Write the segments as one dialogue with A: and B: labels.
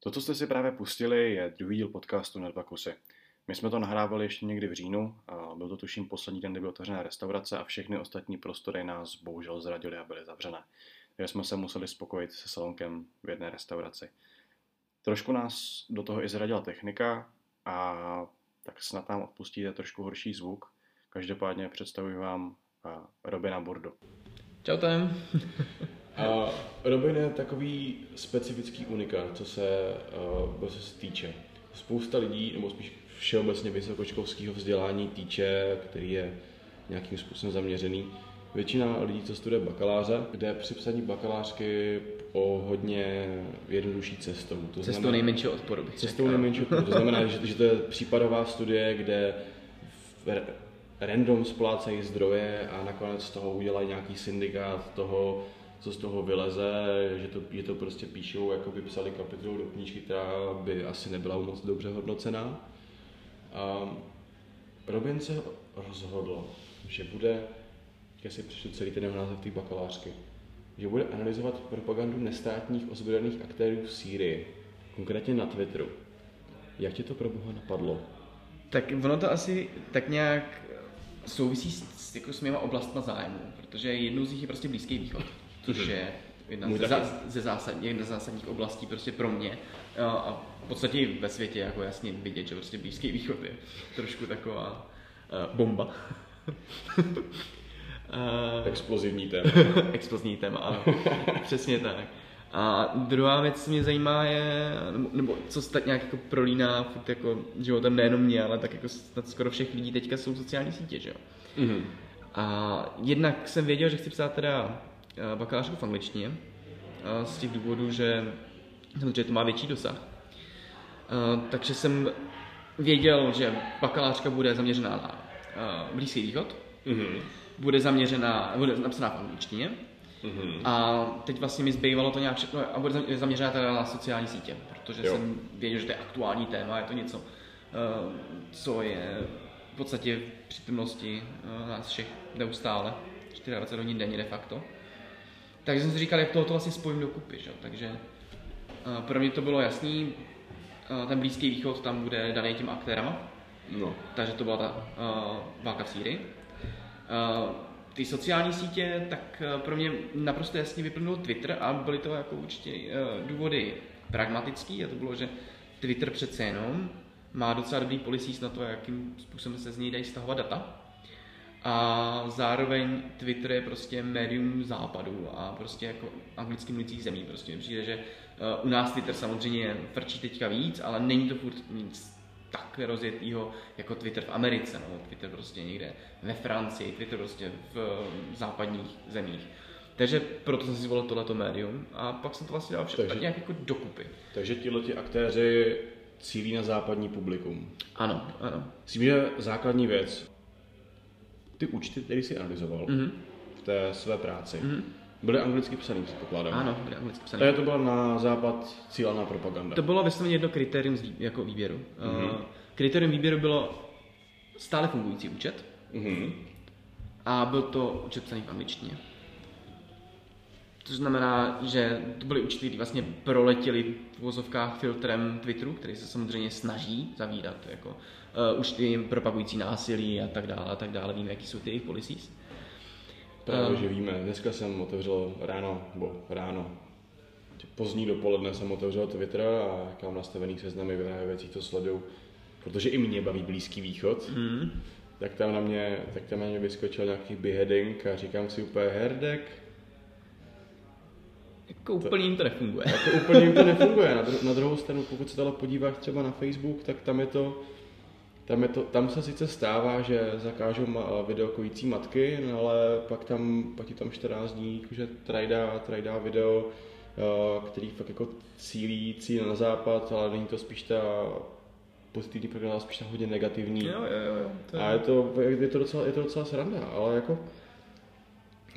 A: To, co jste si právě pustili, je druhý díl podcastu na dva kusy. My jsme to nahrávali ještě někdy v říjnu, a byl to tuším poslední den, kdy byla otevřená restaurace a všechny ostatní prostory nás bohužel zradili a byly zavřené. Takže jsme se museli spokojit se salonkem v jedné restauraci. Trošku nás do toho i zradila technika a tak snad nám odpustíte trošku horší zvuk. Každopádně představuji vám Robina Bordo.
B: Čau tam.
C: A Robin je takový specifický unikát, co se, uh, co se týče. Spousta lidí, nebo spíš všeobecně vysokoškolského vzdělání týče, který je nějakým způsobem zaměřený. Většina lidí, co studuje bakaláře, jde při psaní bakalářky o hodně jednodušší cestou.
B: To cestou znamená, nejmenšího odporu bych
C: Cestou nejmenšího odporu. To znamená, že, že to je případová studie, kde v, random splácají zdroje a nakonec z toho udělají nějaký syndikát toho, co z toho vyleze, že to, že to prostě píšou, jako by psali kapitolu do knížky, která by asi nebyla moc dobře hodnocená. A Robin se rozhodl, že bude, já si přečtu celý ten název té bakalářky, že bude analyzovat propagandu nestátních ozbrojených aktérů v Sýrii, konkrétně na Twitteru. Jak ti to pro boha napadlo?
B: Tak ono to asi tak nějak souvisí s, jako s mýma oblastma zájmu, protože jednou z nich je prostě Blízký východ, což mhm. je jedna ze, ze zásad, jedna z zásadních oblastí prostě pro mě a v podstatě i ve světě jako jasně vidět, že prostě Blízký východ je trošku taková uh, bomba.
C: uh, Explozivní téma.
B: Explozivní téma, ano. Přesně tak. A druhá věc, co mě zajímá, je, nebo, nebo co se tak nějak jako prolíná fakt jako životem nejenom mě, ale tak jako snad skoro všech lidí teďka jsou sociální sítě, že jo. Mm-hmm. A jednak jsem věděl, že chci psát teda bakalářku v angličtině, z těch důvodů, že samozřejmě to má větší dosah. Takže jsem věděl, že bakalářka bude zaměřená na Blízký východ, mm-hmm. bude zaměřená, bude napsaná v angličtině, Mm-hmm. A teď vlastně mi zbývalo to nějak všechno a bude zaměřená teda na sociální sítě, protože jo. jsem věděl, že to je aktuální téma, je to něco, co je v podstatě v přítomnosti nás všech neustále, 24 hodin denně de facto. Takže jsem si říkal, jak tohoto vlastně spojím dokupy, že? takže uh, pro mě to bylo jasný, uh, ten Blízký východ tam bude daný těm aktérama, no. takže to byla ta uh, válka v Sýrii. Uh, ty sociální sítě, tak eh, pro mě naprosto jasně vyplnul Twitter a byly to jako určitě eh, důvody pragmatický a to bylo, že Twitter přece jenom má docela dobrý policies na to, jakým způsobem se z něj dají stahovat data. A zároveň Twitter je prostě médium západu a prostě jako anglicky mluvících zemí. Prostě přijde, že eh, u nás Twitter samozřejmě frčí teďka víc, ale není to furt nic tak rozjetýho jako Twitter v Americe, no, Twitter prostě někde ve Francii, Twitter prostě v západních zemích. Takže proto jsem si zvolil tohleto médium a pak jsem to vlastně dal všechno nějak jako dokupy.
C: Takže tihle ti aktéři cílí na západní publikum.
B: Ano, ano.
C: Myslím, že základní věc, ty účty, které jsi analyzoval mm-hmm. v té své práci, mm-hmm Byly anglicky psaný, předpokládám.
B: Ano, byly anglicky psaný.
C: Takže to byla na západ cílená propaganda.
B: To bylo vysloveně jedno kritérium jako výběru. Mm-hmm. Uh, kritérium výběru bylo stále fungující účet mm-hmm. a byl to účet psaný v angličtině. To znamená, že to byly účty, které vlastně proletěly v vozovkách filtrem Twitteru, který se samozřejmě snaží zavírat jako uh, účty propagující násilí a tak dále a tak dále. Víme, jaký jsou ty jejich policies.
C: Právě, um, že víme. Dneska jsem otevřel ráno, nebo ráno, pozdní dopoledne jsem otevřel Twitter a jak mám nastavený seznamy věcí, co sleduju, protože i mě baví Blízký východ, mm. tak tam na mě, tak tam na mě vyskočil nějaký beheading a říkám si úplně herdek.
B: Jako úplně jim to nefunguje.
C: Jako úplně jim to nefunguje. Na, dru- na druhou stranu, pokud se dalo podívat třeba na Facebook, tak tam je to tam, je to, tam se sice stává, že zakážou ma, videokojící matky, no ale pak tam, pak tam 14 dní, že trajdá, trajdá video, uh, který fakt jako cílí, cílí na západ, ale není to spíš ta pozitivní program, spíš ta hodně negativní.
B: Jo, jo, jo.
C: To je... A je to, je to, docela, je to docela sranda, ale jako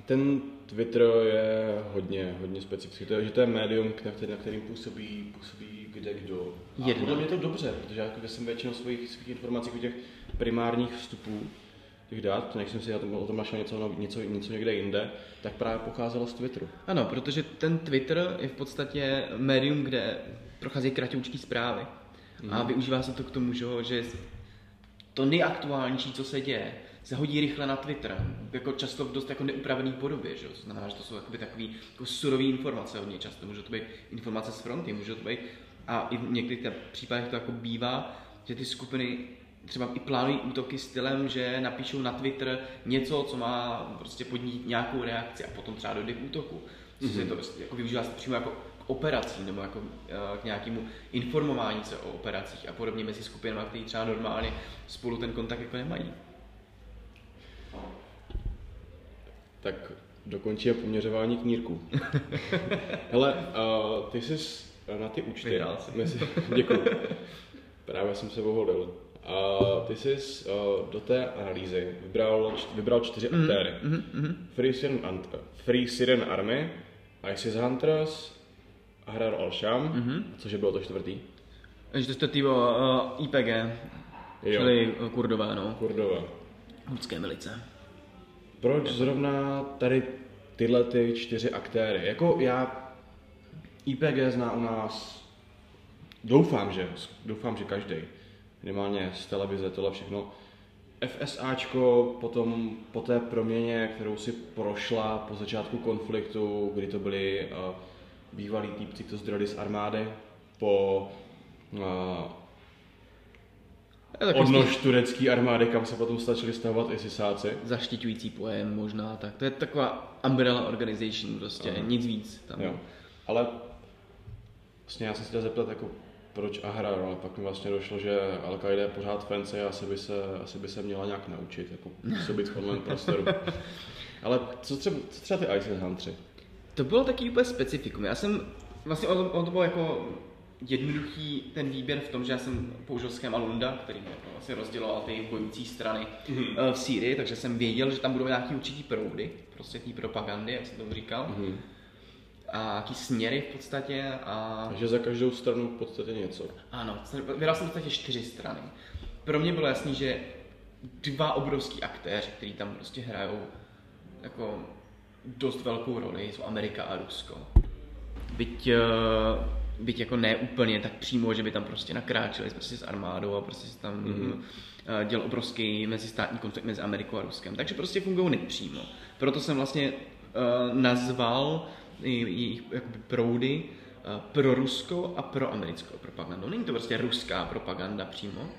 C: ten Twitter je hodně, hodně specifický. To je, že to je médium, na kterým působí, působí kde kdo. A Jedna. podle mě to dobře, protože já jsem většinou svých, svých informací, těch primárních vstupů, těch dat, než jsem si o tom, o tom našel něco, něco, něco někde jinde, tak právě pocházela z Twitteru.
B: Ano, protože ten Twitter je v podstatě médium, kde procházejí kratoučké zprávy. Mm. A využívá se to k tomu, že, to nejaktuálnější, co se děje, se hodí rychle na Twitter, jako často v dost jako neupravený podobě, že? to znamená, že to jsou jakoby takový jako surové informace hodně často, může to být informace z fronty, může to být, a i v některých případech to jako bývá, že ty skupiny třeba i plánují útoky stylem, že napíšou na Twitter něco, co má prostě podnít nějakou reakci a potom třeba dojde k útoku. Mm-hmm. Se to jako využívá se přímo jako k operacím nebo jako eh, k nějakému informování se o operacích a podobně mezi skupinami, kteří třeba normálně spolu ten kontakt jako nemají.
C: Tak dokončíme poměřování knírků. Hele, uh, ty jsi na ty účty... Mezi, děkuji. Právě jsem se povolil. Uh, ty jsi uh, do té analýzy vybral, vybral čtyři mm, aktéry. Mm, mm, Free, Syrian, Free Syrian Army, ISIS Hunters, Ahrar al-Sham, mm-hmm. což bylo to čtvrtý.
B: Takže to čtvrtý bylo uh, IPG, jo. čili Kurdové, no.
C: Kurdové.
B: Kurdské milice.
C: Proč zrovna tady tyhle ty čtyři aktéry? Jako já IPG zná u nás, doufám, že, doufám, že každý, minimálně z televize, tohle všechno. FSAčko potom po té proměně, kterou si prošla po začátku konfliktu, kdy to byli uh, bývalí týpci, to zdrali z armády, po uh, odnož turecký armády, kam se potom stačili stavovat i sisáci.
B: Zaštiťující pojem možná, tak to je taková umbrella organization prostě, Aha. nic víc tam.
C: Jo. Ale vlastně já jsem se chtěl zeptat, jako proč Ahrar, ale pak mi vlastně došlo, že Al-Qaida je pořád fancy a asi by se, asi by se měla nějak naučit, jako působit v online prostoru. Ale co třeba, co třeba ty ISIS Huntři?
B: To bylo taky úplně specifikum. Já jsem, vlastně on, on to bylo jako jednoduchý ten výběr v tom, že já jsem použil schéma Lunda, který jako vlastně rozděloval ty bojující strany mm-hmm. v Sýrii, takže jsem věděl, že tam budou nějaký určitý proudy, prostě té propagandy, jak jsem tomu říkal. Mm-hmm a jaký směry v podstatě. A...
C: Takže za každou stranu v podstatě něco.
B: Ano, vybral jsem v podstatě čtyři strany. Pro mě bylo jasný, že dva obrovský aktéři, kteří tam prostě hrajou jako dost velkou roli, jsou Amerika a Rusko. Byť, eh, byť jako ne úplně tak přímo, že by tam prostě nakráčeli prostě s armádou a prostě se tam mm-hmm. dělal obrovský mezistátní konflikt mezi Amerikou a Ruskem. Takže prostě fungují nepřímo. Proto jsem vlastně uh, nazval jejich proudy eh, pro Rusko a pro americkou propagandu. Není to prostě ruská propaganda přímo,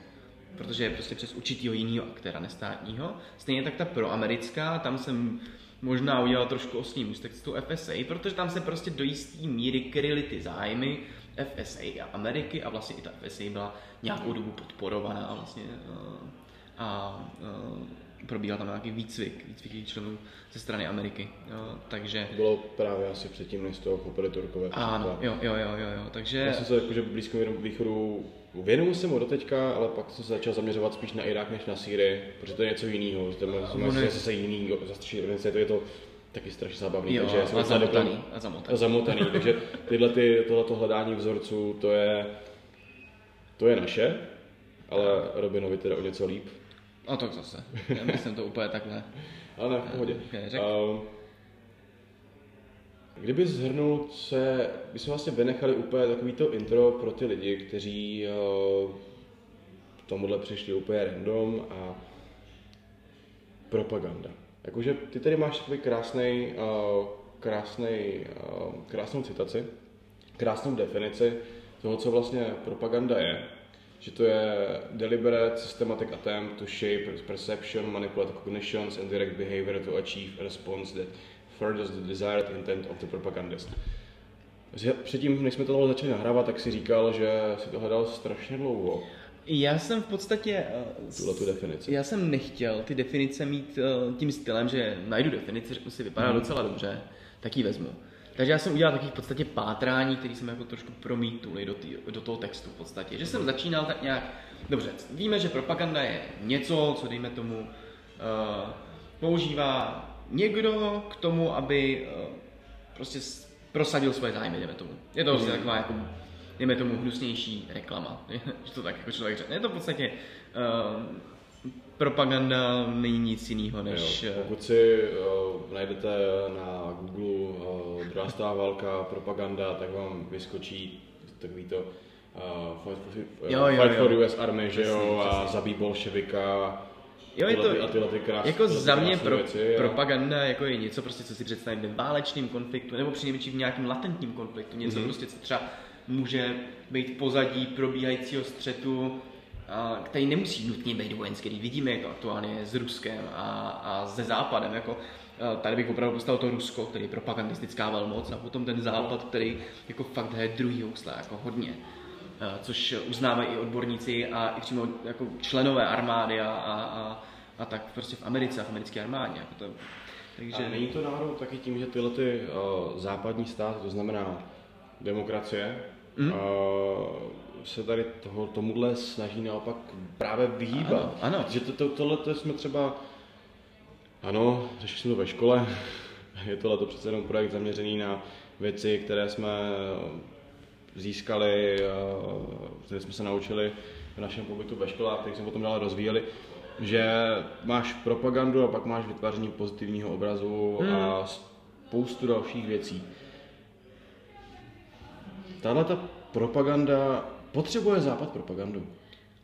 B: protože je prostě přes určitýho jiného aktéra nestátního. Stejně tak ta proamerická, tam jsem možná udělal trošku osný můstek s tou FSA, protože tam se prostě do jisté míry kryly ty zájmy FSA a Ameriky a vlastně i ta FSA byla nějakou dobu podporovaná vlastně eh, a, a eh, probíhal tam nějaký výcvik, výcvik členů ze strany Ameriky. Jo, takže...
C: Bylo právě asi předtím, než to chopili Turkové.
B: Ano, jo, jo, jo, jo, jo, takže...
C: Já jsem se jakože blízko východu Věnuju se mu do teďka, ale pak jsem se začal zaměřovat spíš na Irák než na Sýrii, protože to je něco jiného. To je zase jiný zastřešení organizace, to je to taky strašně zábavný.
B: Jo, takže a zamotaný, a zamotaný.
C: A zamotaný. takže tyhle ty, tohleto hledání vzorců, to je, to je naše, ale Robinovi teda o něco líp.
B: A tak zase. Já myslím to úplně takhle.
C: Ale ne, v pohodě. Um, kdyby zhrnul se, by jsme vlastně vynechali úplně takový to intro pro ty lidi, kteří uh, tomuhle přišli úplně random a propaganda. Jakože ty tady máš takový krásný, uh, krásný, uh, krásnou citaci, krásnou definici toho, co vlastně propaganda je že to je deliberate systematic attempt to shape perception, manipulate cognitions and direct behavior to achieve a response that furthers the desired intent of the propagandist. Předtím, než jsme tohle začali nahrávat, tak si říkal, že si to hledal strašně dlouho.
B: Já jsem v podstatě...
C: Uh, Tuhle tu definici.
B: Já jsem nechtěl ty definice mít uh, tím stylem, že najdu definici, řeknu si, vypadá hmm. docela dobře, tak ji vezmu. Takže já jsem udělal takový v podstatě pátrání, který jsem jako trošku promítnul do, tý, do toho textu v podstatě. Že jsem začínal tak nějak, dobře, víme, že propaganda je něco, co dejme tomu uh, používá někdo k tomu, aby uh, prostě prosadil svoje zájmy, dejme tomu. Je to prostě taková jako, dejme tomu, hnusnější reklama, že to tak jako člověk řekne. Je to v podstatě uh, propaganda není nic jiného než...
C: Jo, pokud si uh, najdete na Google uh, světová válka, propaganda, tak vám vyskočí takový to uh, fight, for,
B: Jo, jo,
C: fight
B: jo.
C: for US Army, že
B: Přesně,
C: jo, a zabí bolševika.
B: Jo, je to,
C: a tyhle ty krásné
B: jako
C: tyhle ty
B: za mě pro,
C: věci,
B: propaganda jako je něco, prostě, co si představím ve válečném konfliktu, nebo přinejmenším v nějakém latentním konfliktu, něco
C: Mhm.
B: mm-hmm. prostě, co třeba může být pozadí probíhajícího střetu, a, který nemusí nutně být vojenský. Vidíme, jak to aktuálně je s Ruskem a, a se Západem. Jako, tady bych opravdu postavil to Rusko, který je propagandistická velmoc, a potom ten Západ, který jako fakt hraje druhý housle, jako hodně. Což uznávají i odborníci a i přímo jako členové armády a, a, a, a tak prostě v Americe a v americké armádě. Jako to, takže...
C: A není to náhodou taky tím, že tyhle ty uh, západní státy, to znamená demokracie, mm. uh, se tady toho, tomuhle snaží naopak právě vyhýbat.
B: Ano, ano.
C: Že to, to, tohle to jsme třeba, ano, řešili jsme to ve škole, je to přece jenom projekt zaměřený na věci, které jsme získali, uh, které jsme se naučili v našem pobytu ve škole a které jsme potom dále rozvíjeli, že máš propagandu a pak máš vytváření pozitivního obrazu
B: Hmm.
C: a spoustu dalších věcí. Tahle ta propaganda, potřebuje Západ propagandu.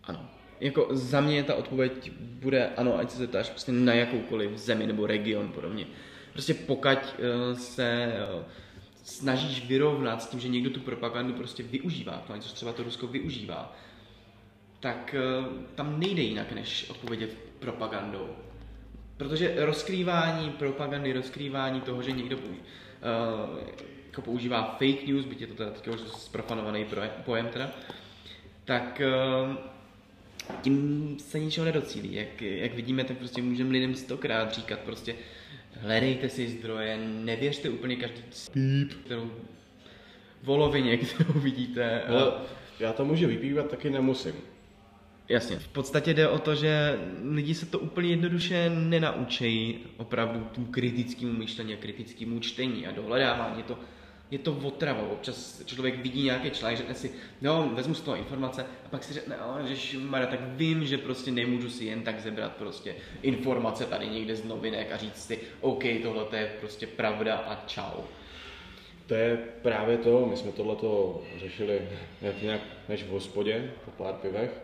B: Ano. Jako za mě ta odpověď bude ano, ať se zeptáš prostě na jakoukoliv zemi nebo region podobně. Prostě pokud eh, se eh, snažíš vyrovnat s tím, že někdo tu propagandu prostě využívá, to což třeba to Rusko využívá, tak eh, tam nejde jinak, než odpovědět propagandou. Protože rozkrývání propagandy, rozkrývání toho, že někdo uh, jako používá fake news, byť je to teda teďka už zprofanovaný pojem teda, tak uh, tím se ničeho nedocílí. Jak, jak vidíme, tak prostě můžeme lidem stokrát říkat prostě hledejte si zdroje, nevěřte úplně každý spíp, kterou volovině, kterou vidíte.
C: Ale já to můžu vypívat, taky nemusím.
B: Jasně. V podstatě jde o to, že lidi se to úplně jednoduše nenaučejí opravdu tomu kritickému myšlení a kritickému čtení a dohledávání. Je to, je to otrava. Občas člověk vidí nějaký článek, řekne si, no, vezmu z toho informace a pak si řekne, ale že Mara, tak vím, že prostě nemůžu si jen tak zebrat prostě informace tady někde z novinek a říct si, OK, tohle to je prostě pravda a čau.
C: To je právě to, my jsme tohleto řešili jak nějak než v hospodě, po pár pivech,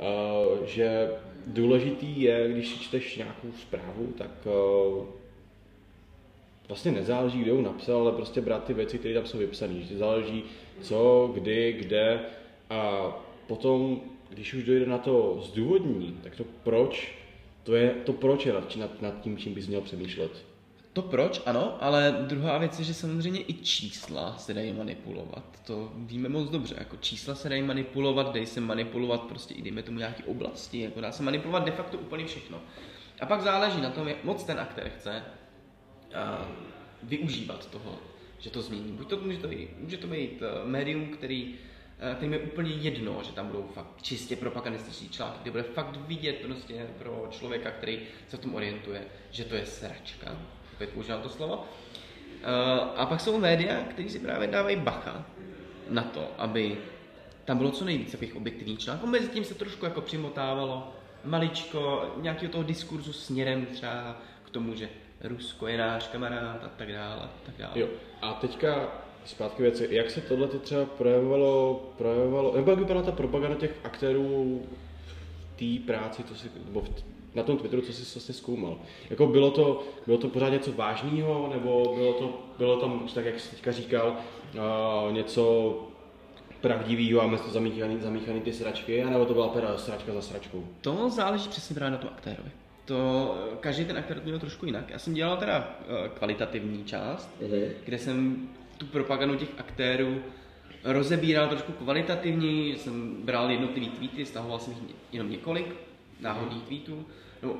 C: eh, že důležitý je, když si čteš nějakou zprávu, tak eh, vlastně nezáleží, kdo ji napsal, ale prostě brát ty věci, které tam jsou vypsané. Že záleží co, kdy, kde a potom, když už dojde na to zdůvodnění, tak to proč, to je to proč je nad, nad, nad tím, čím bys měl přemýšlet.
B: To proč, ano, ale druhá věc je, že samozřejmě i čísla se dají manipulovat. To víme moc dobře, jako čísla se dají manipulovat, dají se manipulovat prostě i dejme tomu nějaký oblasti, jako dá se manipulovat de facto úplně všechno. A pak záleží na tom, jak moc ten aktér chce využívat toho, že to změní. Buď to může to být, může to být eh, médium, který eh, kterým je úplně jedno, že tam budou fakt čistě propagandističní články, kde bude fakt vidět prostě pro člověka, který se v tom orientuje, že to je sračka, opět používám to slovo. Eh, A pak jsou média, kteří si právě dávají bacha na to, aby tam bylo co nejvíce takových objektivních článků. Mezi tím se trošku jako přimotávalo maličko nějakého toho diskurzu směrem třeba k tomu, že Rusko je náš kamarád a tak dále. A tak dále.
C: Jo. A teďka zpátky věci. Jak se tohle třeba projevovalo, projevovalo, nebo jak vypadala ta propaganda těch aktérů v té práci, co si, nebo v, na tom Twitteru, co jsi vlastně zkoumal? Jako bylo to, bylo to pořád něco vážného, nebo bylo to, bylo tam, tak jak jsi teďka říkal, uh, něco pravdivého a město zamíchaný, zamíchaný ty sračky, anebo to byla teda sračka za sračkou?
B: To záleží přesně právě na tom aktérovi. To, každý ten aktér to měl trošku jinak. Já jsem dělal teda eh, kvalitativní část,
C: Mhm.
B: kde jsem tu propagandu těch aktérů rozebíral trošku kvalitativně, jsem bral jednotlivý tweety, stahoval jsem jich jenom několik náhodných tweetů, no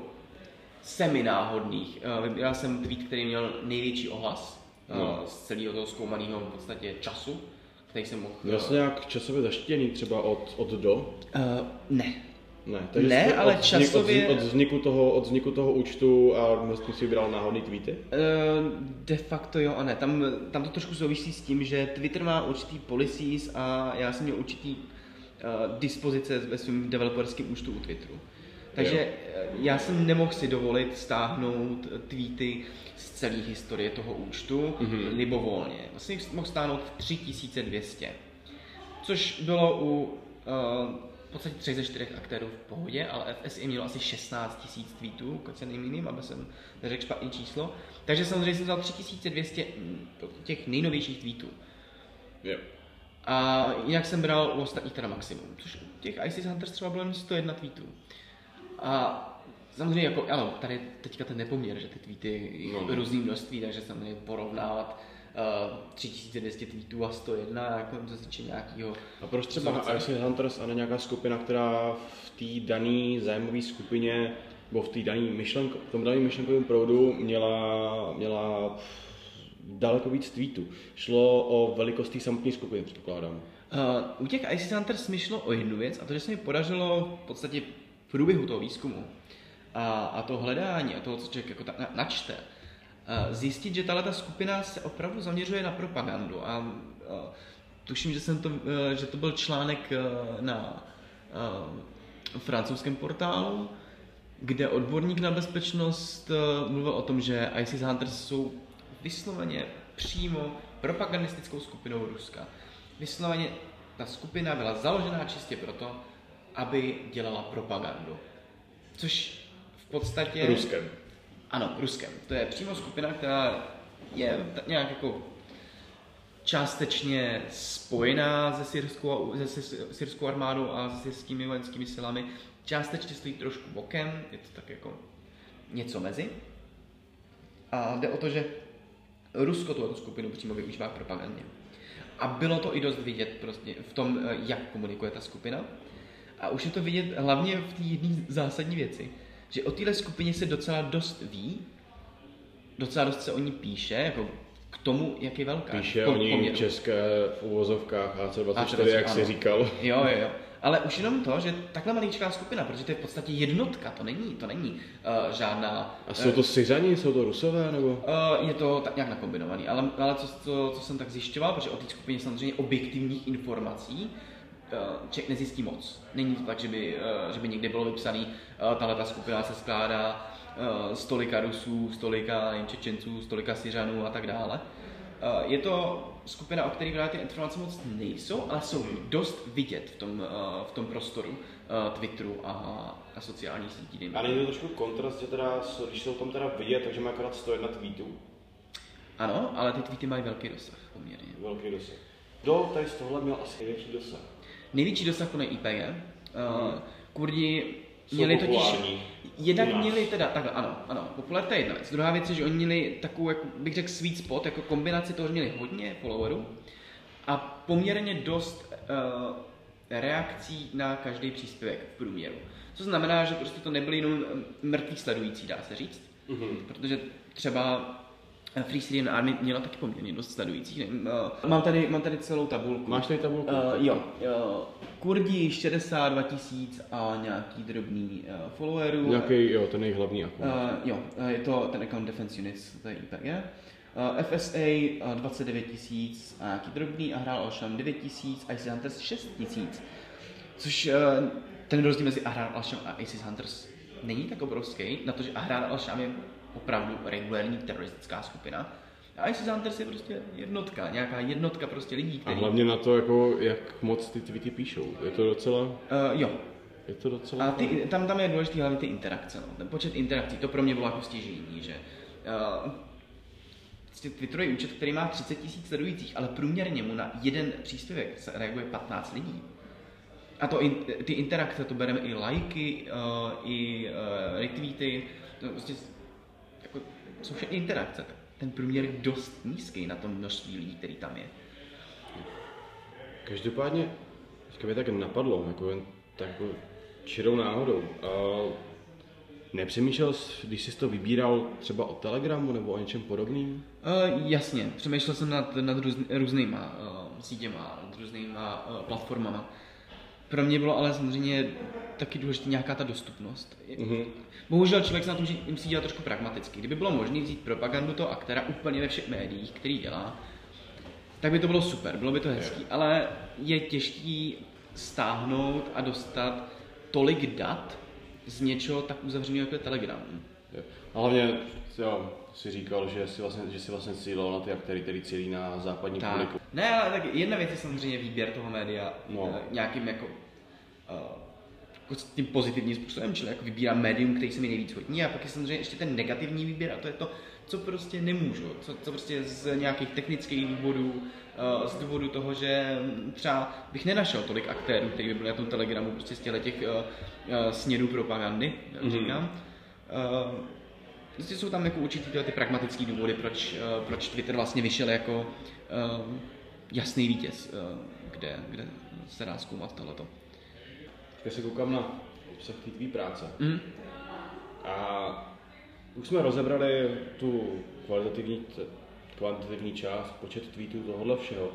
B: semi náhodných. Eh, Vybíral jsem tweet, který měl největší ohlas eh,
C: No.
B: z celého toho zkoumaného v podstatě času, který jsem mohl...
C: Měl jsi nějak časově zaštěný třeba od, od do?
B: Uh, ne,
C: Ne,
B: Ne,
C: jsi
B: ale
C: od,
B: časově-
C: Od, od, vzniku toho, od vzniku toho účtu a vlastně si vybral náhodný tweety?
B: Eh, De facto jo a ne. Tam, tam to trošku souvisí s tím, že Twitter má určitý policies a já jsem měl určitý uh, dispozice ve svém developerském účtu u Twitteru. Takže
C: Jo.
B: eh, já jsem nemohl si dovolit stáhnout tweety z celé historie toho účtu
C: Mhm.
B: libovolně. Vlastně jsem mohl stáhnout 3200, což bylo u uh, v podstatě 3 ze 4 aktérů v pohodě, ale FSI mělo asi 16 000 tweetů, pokud se nejmýlím, aby jsem neřekl špatný číslo. Takže samozřejmě jsem vzal 3200 mm, těch nejnovějších tweetů.
C: Jo.
B: A jinak jsem bral u ostatních teda maximum, což u těch ISIS Hunters třeba bylo jen 101 tweetů. A samozřejmě jako, ano, tady je teďka ten nepoměr, že ty tweety
C: no.
B: různý množství, takže samozřejmě porovnávat uh, 3200 tweetů a 101, jako co se týče nějakého
C: A proč třeba
B: vzorce.
C: na IC Hunters a ne nějaká skupina, která v té dané zájmové skupině nebo v té dané myšlenko, v tom daném myšlenkovém proudu měla, měla daleko víc tweetů. Šlo o velikost té samotné skupiny, předpokládám.
B: Uh, u těch IC Hunters mi šlo o jednu věc a to, že se mi podařilo v podstatě v průběhu toho výzkumu a, a toho hledání a toho, co člověk jako ta, na, načte, zjistit, že tahle ta skupina se opravdu zaměřuje na propagandu a uh, tuším, že, jsem to, uh, že to byl článek na francouzském portálu, kde odborník na bezpečnost mluvil o tom, že ISIS Hunters jsou vysloveně přímo propagandistickou skupinou Ruska. Vysloveně ta skupina byla založená čistě proto, aby dělala propagandu. Což v podstatě...
C: Ruskem.
B: Ano, Ruskem. To je přímo skupina, která je nějak jako částečně spojená se syrskou, se sy- syrskou armádou a se syrskými vojenskými silami. Částečně stojí trošku bokem, je to tak jako něco mezi. A jde o to, že Rusko tuto skupinu přímo využívá k propagandě. A bylo to i dost vidět prostě v tom, eh, jak komunikuje ta skupina. A už je to vidět hlavně v té jedné zásadní věci, že o téhle skupině se docela dost ví, docela dost se o ní píše, jako k tomu, jak je velká.
C: Píše
B: po-
C: o ní
B: poměru.
C: české v uvozovkách AC24,
B: AC24,
C: jak
B: ano.
C: říkal.
B: Jo, jo, jo. Ale už jenom to, že takhle maličká skupina, protože to je v podstatě jednotka, to není, to není uh, žádná...
C: A jsou to Syřani, jsou to Rusové, nebo?
B: Uh, je to tak nějak nakombinovaný, ale, ale co, co, co jsem tak zjišťoval, protože o té skupině samozřejmě objektivních informací uh, člověk nezjistí moc. Není to tak, že by, uh, že by někde bylo vypsaný, uh, tahle ta skupina se skládá z tolika Rusů, z tolika Čečenců, z tolika Syřanů a tak dále. Je to skupina, o které právě ty informace moc nejsou, ale jsou dost vidět v tom, v tom prostoru Twitteru a, a sociálních sítí. dejme
C: A není to trošku kontrast, že teda, když o tom teda vidět, takže má akorát 101 tweetů,
B: Ano, ale ty tweety mají velký dosah poměrně.
C: velký dosah. Kdo tady z tohle měl asi největší dosah?
B: Největší dosah je IPG. Uh, Kurdi
C: Jsou
B: měli totiž... Jednak měli teda, takhle, ano, ano, popularita je jedna věc. Druhá věc je, že oni měli takovou, jako bych řekl, sweet spot, jako kombinaci toho, že měli hodně followerů a poměrně dost uh, reakcí na každý příspěvek v průměru. Co znamená, že prostě to nebyly jenom eh, mrtví sledující, dá se říct.
C: Mhm.
B: Protože třeba eh, Free Syrian Army měla taky poměrně dost sledujících. Nevím, uh, mám, tady, mám tady celou tabulku.
C: Máš tady tabulku?
B: Uh, jo, jo. Kurdi 62 tisíc a nějaký drobný uh, followerů.
C: Nějaký, jo, ten jejich hlavní akun.
B: Uh, jo, uh, je to ten account Defense Units, to je IPG. Uh, FSA uh, 29 tisíc a nějaký drobný a hrál Alsham 9 tisíc a ISIS Hunters 6 tisíc. Což uh, ten rozdíl mezi Ahrar Alsham a ISIS Hunters není tak obrovský, na to, že Ahrar Alsham je opravdu regulární teroristická skupina. A ISIS Hunters je prostě jednotka, nějaká jednotka prostě lidí,
C: A
B: který...
C: hlavně na to, jako, jak moc ty tweety píšou. Je to docela,
B: Uh, jo,
C: je to docela...
B: A ty, tam, tam je důležitý hlavně ty interakce. No. Ten počet interakcí, to pro mě bylo jako stěžení, že uh, prostě Twitterový účet, který má 30 tisíc sledujících, ale průměrně mu na jeden příspěvek se reaguje 15 lidí. A to in, ty interakce, to bereme i lajky, uh, i uh, retweety, to prostě jako, jsou všechny interakce. Ten průměr je dost nízký na tom množství lidí, který tam je.
C: Každopádně, teďka mě tak napadlo, jako jen tak jako čirou náhodou. A nepřemýšlel jsi, když jsi to vybíral třeba o Telegramu nebo o něčem podobným?
B: Uh, jasně, přemýšlel jsem nad, nad růz, různýma uh, sítěma, nad různýma uh, platformama. Pro mě bylo ale samozřejmě taky důležité nějaká ta dostupnost.
C: Mhm.
B: Bohužel člověk se na tom musí- musí dělat trošku pragmaticky. Kdyby bylo možné vzít propagandu toho aktéra úplně ve všech médiích, který dělá, tak by to bylo super, bylo by to hezký, ale je těžký stáhnout a dostat tolik dat z něčeho tak uzavřeného jako je Telegram.
C: A hlavně jo, si říkal, že si vlastně, že si vlastně cílil na ty aktéry, který cílí na západní
B: Tak.
C: publiku.
B: Ne, ale tak jedna věc je samozřejmě výběr toho média
C: No.
B: no. nějakým jako, uh, jako s tím pozitivním způsobem, čili jako vybírám médium, který se mi nejvíc hodí a pak je samozřejmě ještě ten negativní výběr a to je to, co prostě nemůžu, co, co prostě z nějakých technických důvodů, uh, z důvodu toho, že třeba bych nenašel tolik aktérů, který by byli na tom telegramu prostě z těch uh, uh, směrů propagandy, jak
C: Mhm.
B: říkám. Uh, Prostě jsou tam jako určitý ty pragmatické důvody, proč, proč Twitter vlastně vyšel jako jasný vítěz, kde, kde se dá zkoumat tohleto.
C: Teď se koukám na obsah té tvý práce.
B: Mm.
C: A už jsme rozebrali tu kvalitativní, kvantitativní část, počet tweetů tohohle všeho.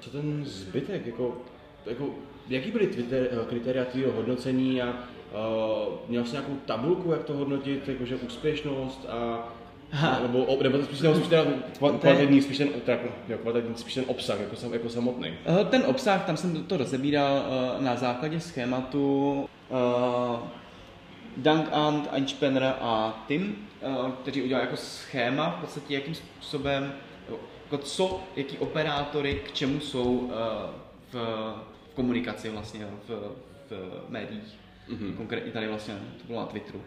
C: Co ten zbytek, jako, jako jaký byly Twitter, eh, kritéria tvého hodnocení a uh, měl jsi nějakou tabulku, jak to hodnotit, jakože úspěšnost a. nebo, nebo spíš, nebo spíš kvalitativní, spíš ten, teda, jo, kvalitativní, spíš ten obsah, jako, sam, jako samotný.
B: Uh, Ten obsah, tam jsem to rozebíral uh, na základě schématu uh, Dank Ant, Einspanner a Tim, uh, kteří udělali jako schéma v podstatě, jakým způsobem, jako co, jaký operátory k čemu jsou uh, v, v komunikaci vlastně v, v médiích. Mm-hmm. Konkrétně tady vlastně, to bylo na Twitteru.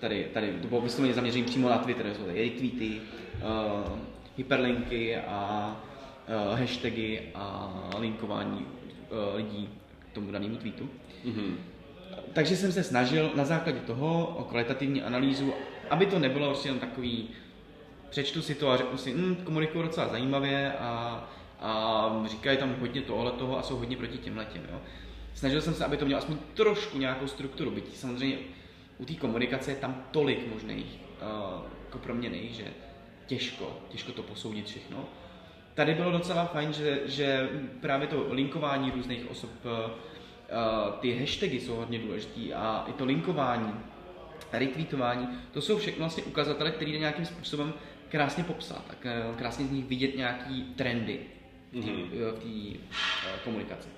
B: Tady, tady to bylo vysloveně zaměření přímo na Twitter, jsou tady retweety, uh, hyperlinky a uh, hashtagy a linkování uh, lidí k tomu danému tweetu.
C: Mm-hmm.
B: Takže jsem se snažil na základě toho o kvalitativní analýzu, aby to nebylo prostě jen takový, přečtu si to a řeknu si, hm, komunikuju docela zajímavě a, a říkají tam hodně tohle toho a jsou hodně proti těmhle těm, jo. Snažil jsem se, aby to mělo aspoň trošku nějakou strukturu, byť samozřejmě u té komunikace je tam tolik možných uh, jako proměných, že těžko, těžko to posoudit všechno. Tady bylo docela fajn, že, že právě to linkování různých osob, uh, ty hashtagy jsou hodně důležitý a i to linkování, retweetování, to jsou všechno vlastně ukazatele, které jde nějakým způsobem krásně popsat a k- krásně z nich vidět nějaký trendy v té
C: Mhm.
B: eh, komunikaci.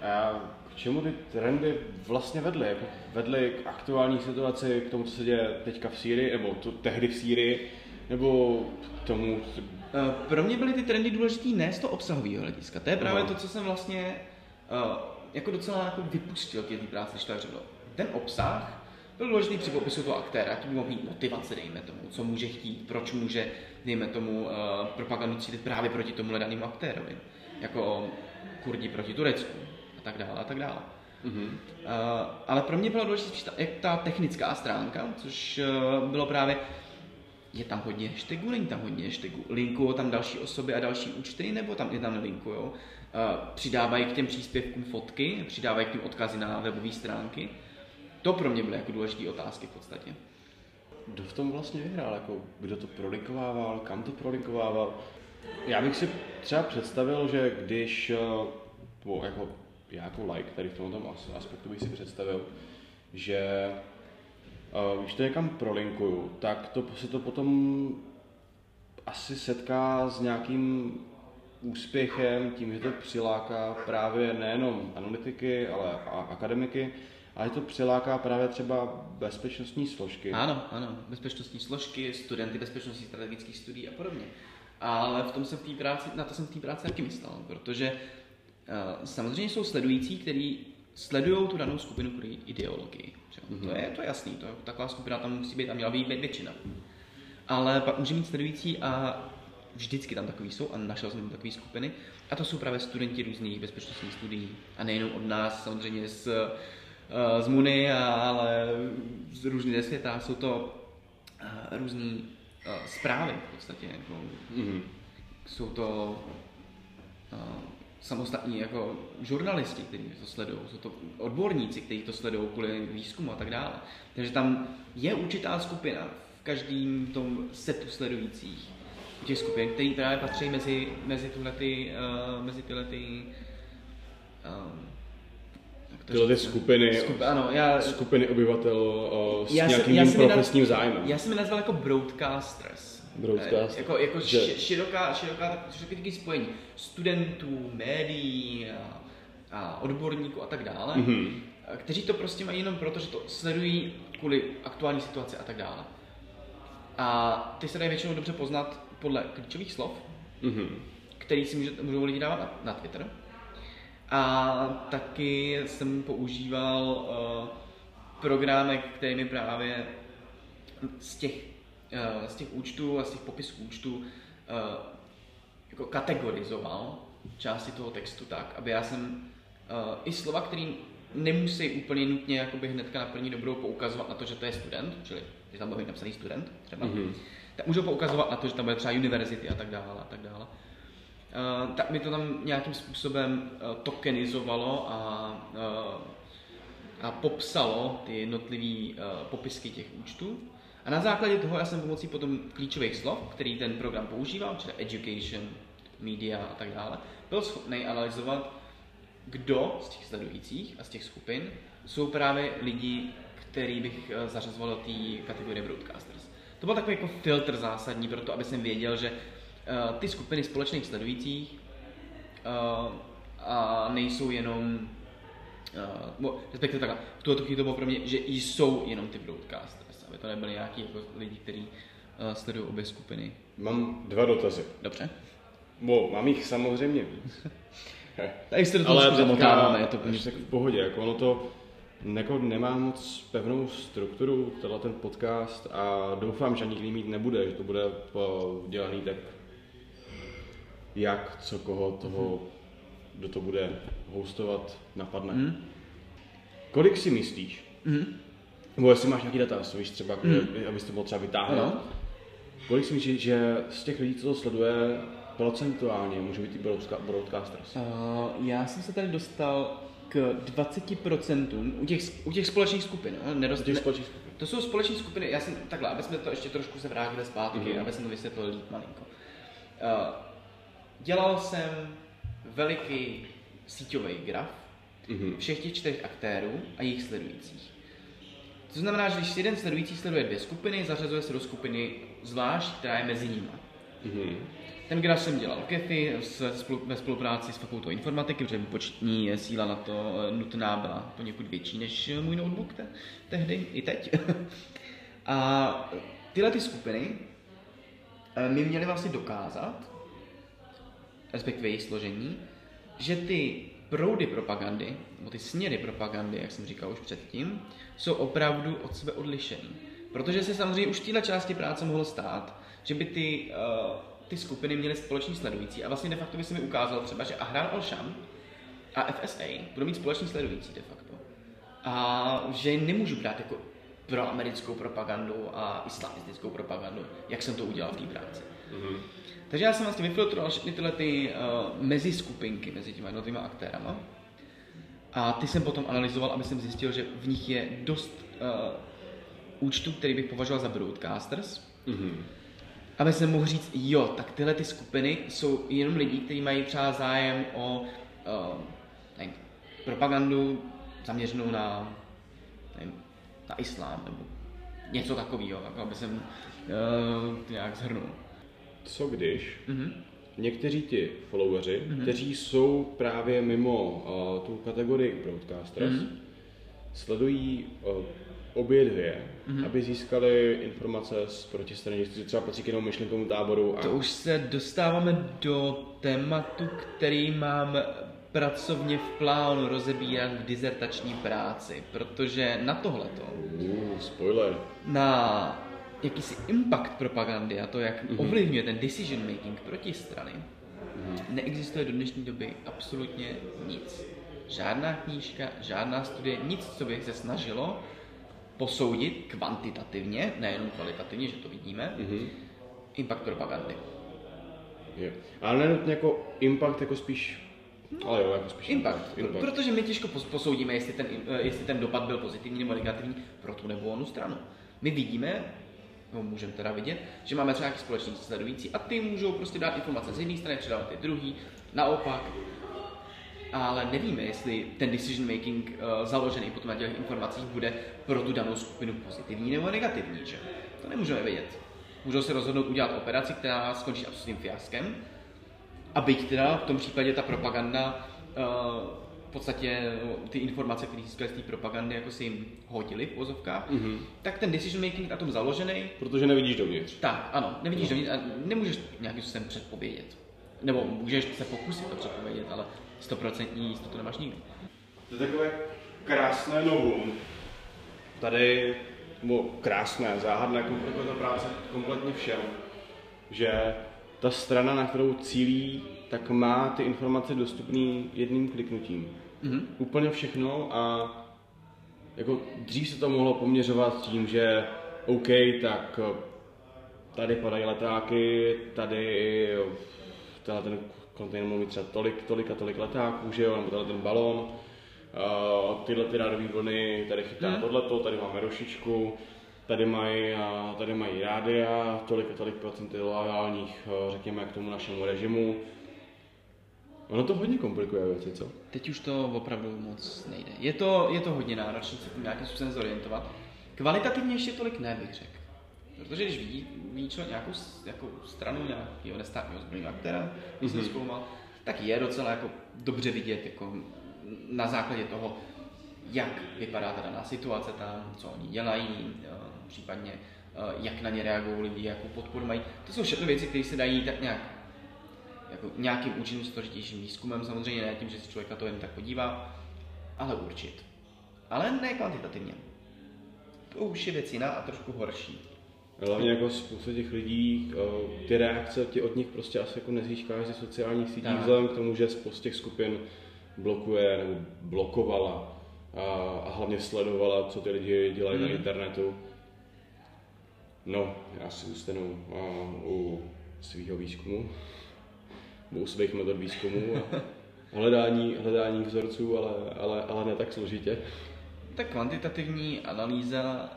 C: K čemu ty trendy vlastně vedly? Jako vedly k aktuální situaci, k tomu, co se děje teďka v Sýrii, nebo to, tehdy v Sýrii, nebo k tomu,
B: Eh, Pro mě byly ty trendy důležitý ne z toho obsahového hlediska. To je právě
C: Aha.
B: to, co jsem vlastně uh, jako docela jako vypustil k té práci, když to řekl. Ten obsah byl důležitý při popisu toho aktéra, jaký by mohl mít motivace, dejme tomu, co může chtít, proč může, dejme tomu, uh, propagandu cílit právě proti tomu danému aktérovi. Jako Kurdi proti Turecku tak dále a tak dále.
C: mm-hmm.
B: Uh, ale pro mě byla důležitá spíš ta, jak ta technická stránka, což uh, bylo právě, je tam hodně hashtagů, není tam hodně hashtagů, linkují tam další osoby a další účty, nebo tam je tam nelinkujou. Uh, přidávají k těm příspěvkům fotky, přidávají k těm odkazy na webové stránky. To pro mě byly jako důležité otázky v podstatě.
C: Kdo v tom vlastně vyhrál? Jako, kdo to prolinkovával, kam to prolinkovával? Já bych si třeba představil, že když, eh, po, jako, já jako like tady v tomto as- aspektu bych si představil, že eh, když to někam prolinkuju, tak to se to potom asi setká s nějakým úspěchem, tím, že to přiláká právě nejenom analytiky, ale a akademiky, ale to přiláká právě třeba bezpečnostní složky.
B: Ano, ano, bezpečnostní složky, studenty bezpečnostních strategických studií a podobně. Ale v tom jsem v práci, na to jsem v té práci taky myslel, protože samozřejmě jsou sledující, kteří sledují tu danou skupinu kvůli ideologii. Mm-hmm. To, je, to je jasný, to, taková skupina tam musí být a měla by být většina. Ale pak může mít sledující a vždycky tam takový jsou a našel jsem tam takové skupiny. A to jsou právě studenti různých bezpečnostních studií. A nejenom od nás, samozřejmě z, eh, z Muny, ale z různých světa. Jsou to eh, různé zprávy v podstatě. Jako,
C: Mhm.
B: jsou to samostatní jako žurnalisti, kteří to sledují, jsou to odborníci, kteří to sledují kvůli výzkumu a tak dále. Takže tam je určitá skupina v každém tom setu sledujících těch skupin, který právě patří mezi, mezi, tuhlety, uh, mezi tyhle ty, um,
C: Tyhle ty skupiny,
B: Skup, ano, já,
C: skupiny obyvatel o, s
B: Já
C: nějakým
B: já
C: profesním zájmem.
B: já jsem je nazval jako broadcasters.
C: Broadcast.
B: Eh, Jako, jako
C: Že-
B: ši- široká, široká široké spojení studentů, médií a, a odborníků a tak dále.
C: Mhm.
B: eh, kteří to prostě mají jenom proto, že to sledují kvůli aktuální situaci a tak dále. A ty se dají většinou dobře poznat podle klíčových slov,
C: Mhm.
B: který si může, můžou lidi dávat na, na Twitter. A taky jsem používal uh, programek, který mi právě z těch, z těch účtů a z těch popisků účtů uh, jako kategorizoval části toho textu tak, aby já jsem uh, i slova, které nemusí úplně nutně jakoby hnedka na první dobrou poukazovat na to, že to je student, čili když tam bude napsaný student třeba,
C: Mhm.
B: tak můžou poukazovat na to, že tam bude třeba univerzity a tak dále a tak dále. Uh, tak mi to tam nějakým způsobem uh, tokenizovalo a, uh, a popsalo ty jednotlivé uh, popisky těch účtů. A na základě toho já jsem pomocí potom klíčových slov, který ten program používal, čili education, media a tak dále, byl schopný analyzovat, kdo z těch sledujících a z těch skupin jsou právě lidi, který bych eh, zařazoval do té kategorie broadcasters. To byl takový jako filtr zásadní pro to, aby jsem věděl, že uh, ty skupiny společných sledujících uh, a nejsou jenom uh, respektive takhle, v tuhle chvíli to bylo pro mě, že jsou jenom ty broadcasters, aby to nebyly nějaký jako lidi, kteří uh, sledují obě skupiny.
C: Mám dva dotazy.
B: Dobře.
C: Bo, mám jich samozřejmě víc.
B: Tak se do toho
C: Ale
B: zamotáváme, je to
C: až tak v pohodě, jako ono to jako nemá moc pevnou strukturu, tenhle ten podcast a doufám, že nikdy mít nebude, že to bude dělaný tak jak, co koho toho, kdo to bude hostovat, napadne.
B: Hmm?
C: Kolik si myslíš,
B: Hmm?
C: Nebo jestli máš nějaký data, víš třeba,
B: Hmm.
C: abys to mohl třeba vytáhnout,
B: Ano.
C: kolik si myslíš, že z těch lidí, co to sleduje, procentuálně může být ty broadca- broadcasters?
B: Uh, já jsem se tady dostal k 20% u těch, u těch společných skupin. Jo? Nedost,
C: těch společných skupin.
B: To jsou společní skupiny, já jsem takhle, aby jsme to ještě trošku se vrátili zpátky,
C: Mhm.
B: mm-hmm. aby jsem to vysvětlil líp malinko. Uh, dělal jsem veliký síťový graf
C: Mhm.
B: všech těch čtyř aktérů a jejich sledujících. To znamená, že když jeden sledující sleduje dvě skupiny, zařazuje se do skupiny zvlášť, která je mezi nimi.
C: Mhm.
B: Ten graf jsem dělal v Kefi s- spolu- ve spolupráci s fakultou informatiky, protože výpočetní síla na to eh, nutná byla poněkud větší než eh, můj notebook te- tehdy i teď. A tyhle ty skupiny eh, mi měly vlastně dokázat, respektive jejich složení, že ty proudy propagandy, nebo ty směry propagandy, jak jsem říkal už předtím, jsou opravdu od sebe odlišený. Protože se samozřejmě už v této části práce mohlo stát, že by ty, uh, ty skupiny měly společný sledující a vlastně de facto by se mi ukázalo třeba, že Ahran al-Sham a FSA budou mít společný sledující de facto. A že nemůžu brát jako pro americkou propagandu a islamistickou propagandu, jak jsem to udělal v té práci.
C: Mhm.
B: Takže já jsem vlastně vyfiltroval všechny tyhle ty uh, meziskupinky mezi těma jednotlivými aktérama. A ty jsem potom analyzoval, aby jsem zjistil, že v nich je dost uh, účtů, který bych považoval za broadcasters.
C: Mhm.
B: Aby jsem mohl říct, jo, tak tyhle ty skupiny jsou jenom lidi, kteří mají třeba zájem o uh, nevím, propagandu zaměřenou na, nevím, na islám nebo něco takového, tak aby jsem uh, nějak zhrnul.
C: Co když
B: Mhm.
C: Někteří ti followeri,
B: Mhm.
C: kteří jsou právě mimo uh, tu kategorii broadcasters,
B: Mhm.
C: sledují uh, obě dvě,
B: Mhm.
C: aby získali informace z protistrany, že třeba patří k jednomu myšlenkovému táboru a
B: To už se dostáváme do tématu, který mám pracovně v plánu rozebírat v dizertační práci, protože na tohleto,
C: Uh, spoiler.
B: na jakýsi impact propagandy a to, jak
C: Mhm.
B: ovlivňuje ten decision making protistrany,
C: Mhm.
B: neexistuje do dnešní doby absolutně nic. Žádná knížka, žádná studie, nic, co by se snažilo posoudit kvantitativně, nejenom kvalitativně, že to vidíme,
C: Mhm.
B: impact propagandy.
C: Jo. Ale nenutně jako impact, jako spíš, ale jo, jako spíš
B: Impact.
C: impact.
B: Protože my těžko pos- posoudíme, jestli ten, eh, jestli ten dopad byl pozitivní nebo negativní pro tu nebo onu stranu. My vidíme, no můžeme teda vidět, že máme třeba nějaký společný sledující a ty můžou prostě dát informace z jedné strany, předávat ty druhý, naopak. Ale nevíme, jestli ten decision making uh, založený potom na těch informacích bude pro tu danou skupinu pozitivní nebo negativní, že? To nemůžeme vědět. Můžou se rozhodnout udělat operaci, která skončí absolutním fiaskem, a byť teda v tom případě ta propaganda uh, v podstatě no, ty informace, které získali z té propagandy, jako si jim hodili v vozovkách, mm-hmm. tak ten decision making na tom založený.
C: Protože nevidíš dovnitř.
B: Tak, ano, nevidíš no. dovnitř a nemůžeš nějakým způsobem předpovědět. Nebo můžeš se pokusit to předpovědět, ale 100% jistotu nemáš nikdy.
C: To je takové krásné novum. Tady, nebo krásné, záhadné, komplikuje ta práce kompletně všem, že ta strana, na kterou cílí, tak má ty informace dostupné jedním kliknutím. Mm-hmm. Úplně všechno a jako dřív se to mohlo poměřovat tím, že OK, tak tady padají letáky, tady tenhle ten kontejner mluví třeba tolik, tolik a tolik letáků, že jo, nebo tenhle ten balon, uh, tyhle ty rádové vlny, tady chytá hmm. tohleto, tady máme rošičku, tady mají, uh, tady mají rádia, tolik a tolik procenty loajálních, uh, řekněme, k tomu našemu režimu. Ono to hodně komplikuje věci, co?
B: Teď už to opravdu moc nejde. Je to, je to hodně náročné se tím nějakým způsobem zorientovat. Kvalitativně ještě tolik ne, bych řekl. Protože když vidí, vidí člověk nějakou, nějakou stranu nějakého nestátního zbrojního aktéra, když mm-hmm. zkoumal, tak je docela jako dobře vidět jako na základě toho, jak vypadá ta daná situace tam, co oni dělají, eh, případně eh, jak na ně reagují lidi, jakou podporu mají. To jsou všechno věci, které se dají tak nějak jako nějakým účinným složitějším výzkumem, samozřejmě ne tím, že si člověka to jen tak podívá, ale určit. Ale ne kvantitativně. To už je věc jiná a trošku horší.
C: Hlavně jako spousta těch lidí, eh, ty reakce ti od nich prostě asi jako nezískáš ze sociálních sítí, vzhledem k tomu, že spousta těch skupin blokuje nebo blokovala a, a hlavně sledovala, co ty lidi dělají hmm. na internetu. No, já si zůstanu u svého výzkumu, svých metod výzkumu a hledání, hledání vzorců, ale, ale, ale ne tak složitě.
B: Tak kvantitativní analýza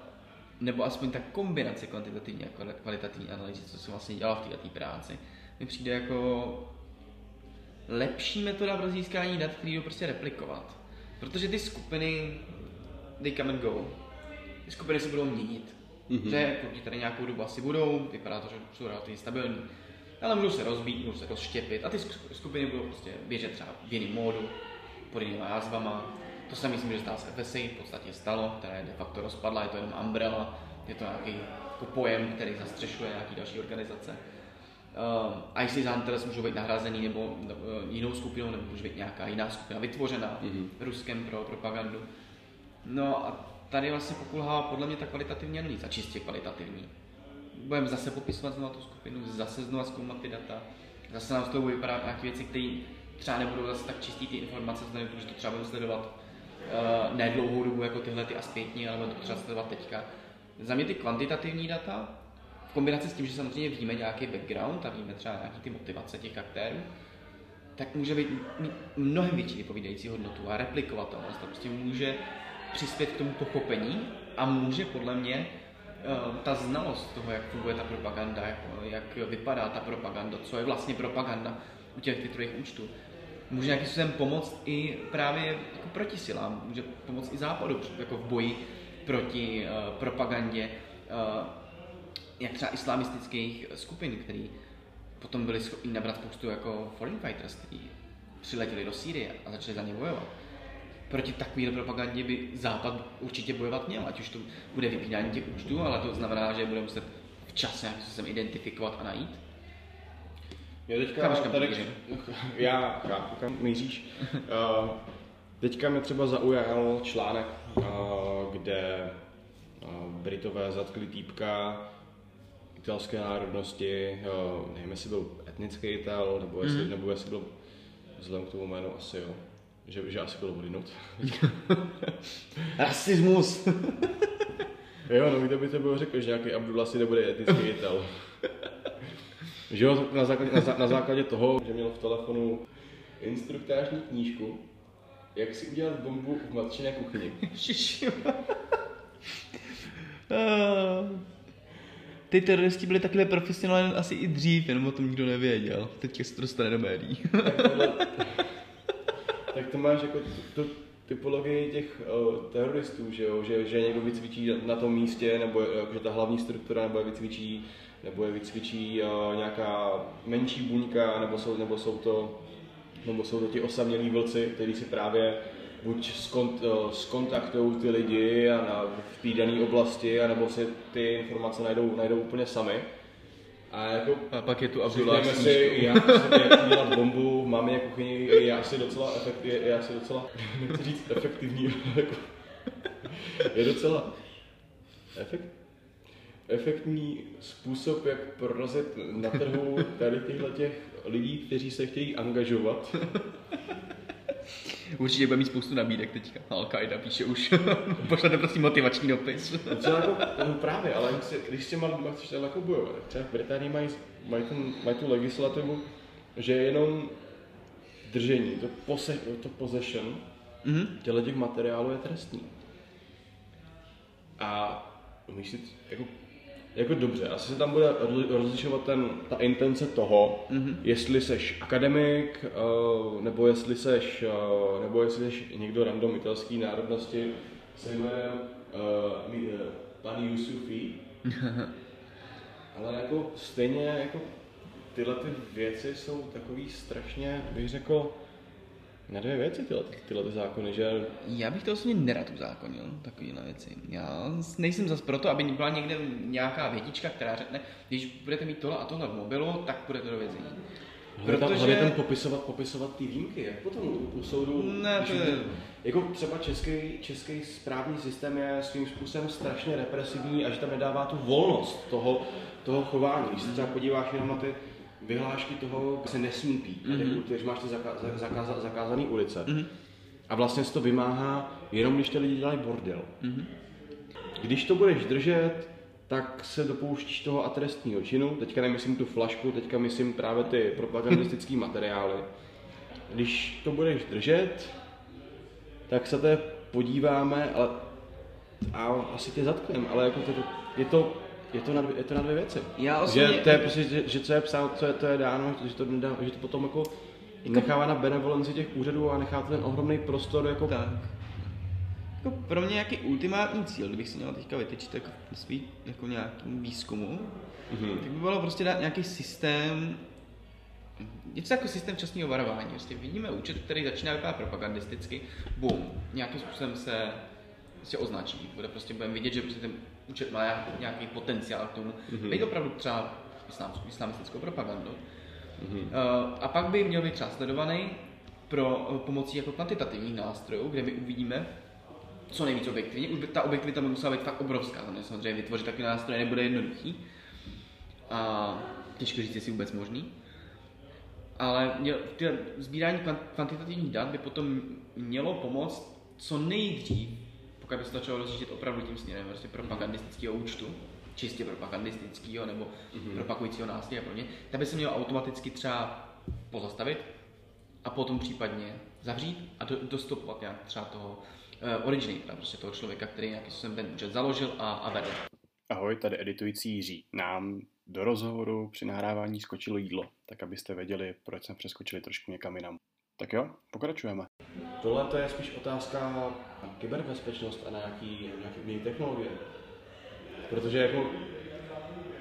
B: nebo aspoň ta kombinace kvantitativní a kvalitativní analýzy, co jsem vlastně dělal v této práci, mi přijde jako lepší metoda pro získání dat, který jdou prostě replikovat. Protože ty skupiny, they come and go. Ty skupiny se budou měnit. Mm-hmm. Že pokud tady nějakou dobu asi budou, vypadá to, že jsou relativně stabilní. Ale můžou se rozbít, můžou se rozštěpit a ty skupiny budou prostě běžet třeba v jiném módu, pod jinými názvama, to se myslím, že stalo se FSA, v podstatě stalo, která je de facto rozpadla, je to jenom umbrella, je to nějaký jako pojem, který zastřešuje nějaký další organizace. Uh, ISIS Hunters můžou být nahrazený nebo uh, jinou skupinou, nebo může být nějaká jiná skupina vytvořená mm-hmm. Ruskem pro propagandu. No a tady vlastně pokulhá podle mě ta kvalitativní analýza, čistě kvalitativní. Budeme zase popisovat znovu tu skupinu, zase znovu zkoumat ty data, zase nám z toho vypadat nějaké věci, které třeba nebudou zase tak čistý ty informace, znamená, že to třeba budeme sledovat uh, ne dlouhou dobu jako tyhle ty a ale to třeba sledovat teďka. Za mě ty kvantitativní data, v kombinaci s tím, že samozřejmě víme nějaký background a víme třeba nějaký ty motivace těch aktérů, tak může být mnohem větší vypovídající hodnotu a replikovatelnost. To prostě může přispět k tomu pochopení a může podle mě ta znalost toho, jak funguje ta propaganda, jak, jak vypadá ta propaganda, co je vlastně propaganda u těch twitterových účtů, může nějakým způsobem pomoct i právě jako proti silám, může pomoct i západu jako v boji proti uh, propagandě, uh, jak třeba islamistických skupin, který potom byli schopni nabrat spoustu jako foreign fighters, kteří přiletěli do Sýrie a začali za ně bojovat. Proti takové propagandě by Západ určitě bojovat měl, ať už to bude vypínání těch účtů, ale to znamená, že bude muset včas nějakým způsobem identifikovat a najít
C: já teďka kam tady, já chápu, kam míříš. Uh, teďka mě třeba zaujal článek, uh, kde uh, Britové zatkli týpka italské národnosti, uh, nevím, jestli byl etnický Ital, nebo jestli, mm. nebo jestli byl vzhledem k tomu jménu asi jo. Že, že asi bylo odinut.
B: Rasismus!
C: jo, no, kdo by to bylo řekl, že nějaký Abdullah si nebude etnický Ital. Že jo, na základě, na, na základě toho, že měl v telefonu instruktážní knížku, jak si udělat bombu v matčiné kuchyni.
B: Ty teroristi byli takhle profesionální asi i dřív, jenom o tom nikdo nevěděl. Teď se to dostane do médií.
C: Tak to máš jako tu, typologii těch uh, teroristů, že jo? Že, že někdo vycvičí na tom místě, nebo uh, že ta hlavní struktura, nebo je vycvičí nebo je vycvičí uh, nějaká menší buňka, nebo jsou, nebo jsou to nebo jsou to ti osamělí vlci, kteří si právě buď skont, eh, skontaktují ty lidi a na, v té dané oblasti, anebo si ty informace najdou, najdou úplně sami. A jako
B: A pak je tu Abdullah
C: si, jak, jak dělat bombu v mámě kuchyni je asi docela, efekt, je, je asi docela, nechci říct efektivní, jako, je docela efekt, efektní způsob, jak prorazit na trhu tady těchto těch lidí, kteří se chtějí angažovat.
B: Určitě bude mít spoustu nabídek teďka. Al-Qaida píše už. Pošlete prosím motivační dopis.
C: Docela jako, no právě, ale když, si- když s těma lidma chceš takhle jako bojovat, tak třeba v Británii mají, mají, ten, mají tu legislativu, že jenom držení, to, pose, to possession
B: Mhm.
C: těle těch materiálů je trestný. A umíš si, jako, jako dobře, asi se tam bude rozli- rozlišovat ten, ta intence toho, mm-hmm. jestli seš akademik, uh, nebo jestli seš, uh, nebo jestli seš někdo random italský národnosti, se jmenuje uh, pan Yusufi. Ale jako stejně jako tyhle ty věci jsou takový strašně, bych řekl, na dvě věci tyhle, tyhle ty zákony, že
B: Já bych to osobně nerad uzákonil, takovýhle věci. Já nejsem zas proto, aby byla někde nějaká větička, která řekne, když budete mít tohle a tohle v mobilu, tak budete do vězení.
C: Protože... Tam hlavně ten popisovat, popisovat ty výjimky, jak potom u, soudu,
B: Ne, to je-
C: jako třeba český, český správní systém je svým způsobem strašně represivní a že tam nedává tu volnost toho, toho chování. Když se třeba podíváš jenom na ty vyhlášky toho, kde se nesmí pít, mm-hmm. když máš ty zaka, za- zakáza, zakázané ulice. Mm-hmm. A vlastně se to vymáhá jenom, když ty lidi dělají bordel. Mm-hmm. Když to budeš držet, tak se dopouštíš toho a trestního činu. Teďka nemyslím tu flašku, teďka myslím právě ty propagandistické materiály. Když to budeš držet, tak se te podíváme ale, a asi tě zatkneme, ale jako to, je to je to, na dvě, je to na dvě věci.
B: Já osobně-
C: že to je prostě, že, že co je psáno, co je, to je dáno, že to, nedá, že to potom jako nechává na benevolenci těch úřadů a nechá ten ohromný prostor jako
B: Tak. Jako pro mě jaký ultimátní cíl, kdybych si měl teďka vytyčit jako svý jako nějakým výzkumu, mm-hmm. tak by bylo prostě dát nějaký systém, něco jako systém včasného varování. Prostě vidíme účet, který začíná vypadat propagandisticky, bum, nějakým způsobem se prostě označí. Bude prostě budeme vidět, že prostě ten účet má nějaký, potenciál k tomu. Mm-hmm. Být opravdu třeba islám, islamistickou propagandu. Mm-hmm. Uh, a pak by měl být třeba sledovaný pro uh, pomocí jako kvantitativních nástrojů, kde my uvidíme, co nejvíc objektivně. Už by ta objektivita by musela být fakt obrovská. Tam je samozřejmě vytvořit takový nástroj nebude jednoduchý. A těžko říct, jestli vůbec možný. Ale měl, sbírání kvan- kvantitativních dat by potom mělo pomoct co nejdřív, pokud by se začalo rozjíždět opravdu tím směrem, prostě propagandistického účtu, čistě propagandistického nebo mm-hmm. propagujícího nástroje a podobně, tak by se mělo automaticky třeba pozastavit a potom případně zavřít a do, dostupovat nějak třeba toho uh, originatora, prostě toho člověka, který nějakým způsobem ten účet založil a, a vedl.
A: Ahoj, tady editující Jiří. Nám do rozhovoru při nahrávání skočilo jídlo, tak abyste věděli, proč jsme přeskočili trošku někam jinam. Tak jo, pokračujeme.
C: Tohle to je spíš otázka na kyberbezpečnost a na nějaký, nějaký jiný technologie. Protože jako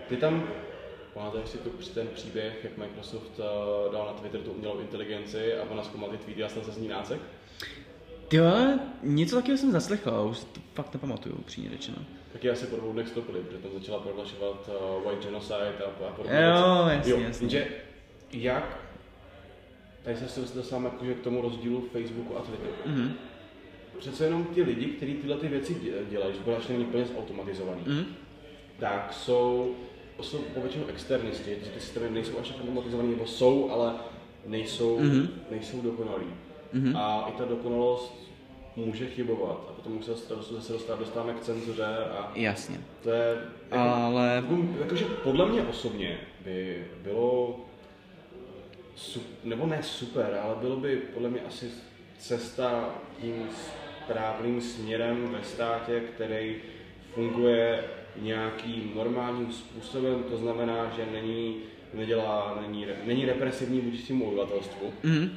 C: ty tam, pamatuješ si tu, ten příběh, jak Microsoft uh, dal na Twitter tu umělou inteligenci a ona zkoumal ty tweety a stal se z ní nácek?
B: Jo, něco takového jsem zaslechl, ale už to fakt nepamatuju, upřímně řečeno.
C: Tak je asi po dvou dnech stopili, protože tam začala prohlašovat uh, white genocide a, a podobně.
B: Jo, jasně, jasně.
C: Jenže jak, tady se dostáváme jakože k tomu rozdílu Facebooku a Twitteru.
B: Mhm.
C: Přece jenom ty lidi, kteří tyhle ty věci dě- dělají, že to ještě není úplně zautomatizovaný,
B: Mhm.
C: tak jsou, jsou povětšinou externisti, že ty systémy nejsou až tak automatizovaný, nebo jsou, ale nejsou,
B: Mhm.
C: nejsou dokonalý.
B: Mhm.
C: A i ta dokonalost může chybovat. A potom se zase zase dostáváme, k cenzuře a
B: Jasně.
C: to je... Jako,
B: Ale
C: jako, jakože podle mě osobně by bylo, nebo ne super, ale bylo by podle mě asi cesta tím správným směrem ve státě, který funguje nějakým normálním způsobem, to znamená, že není, nedělá, není, není represivní vůči svému obyvatelstvu,
B: mhm.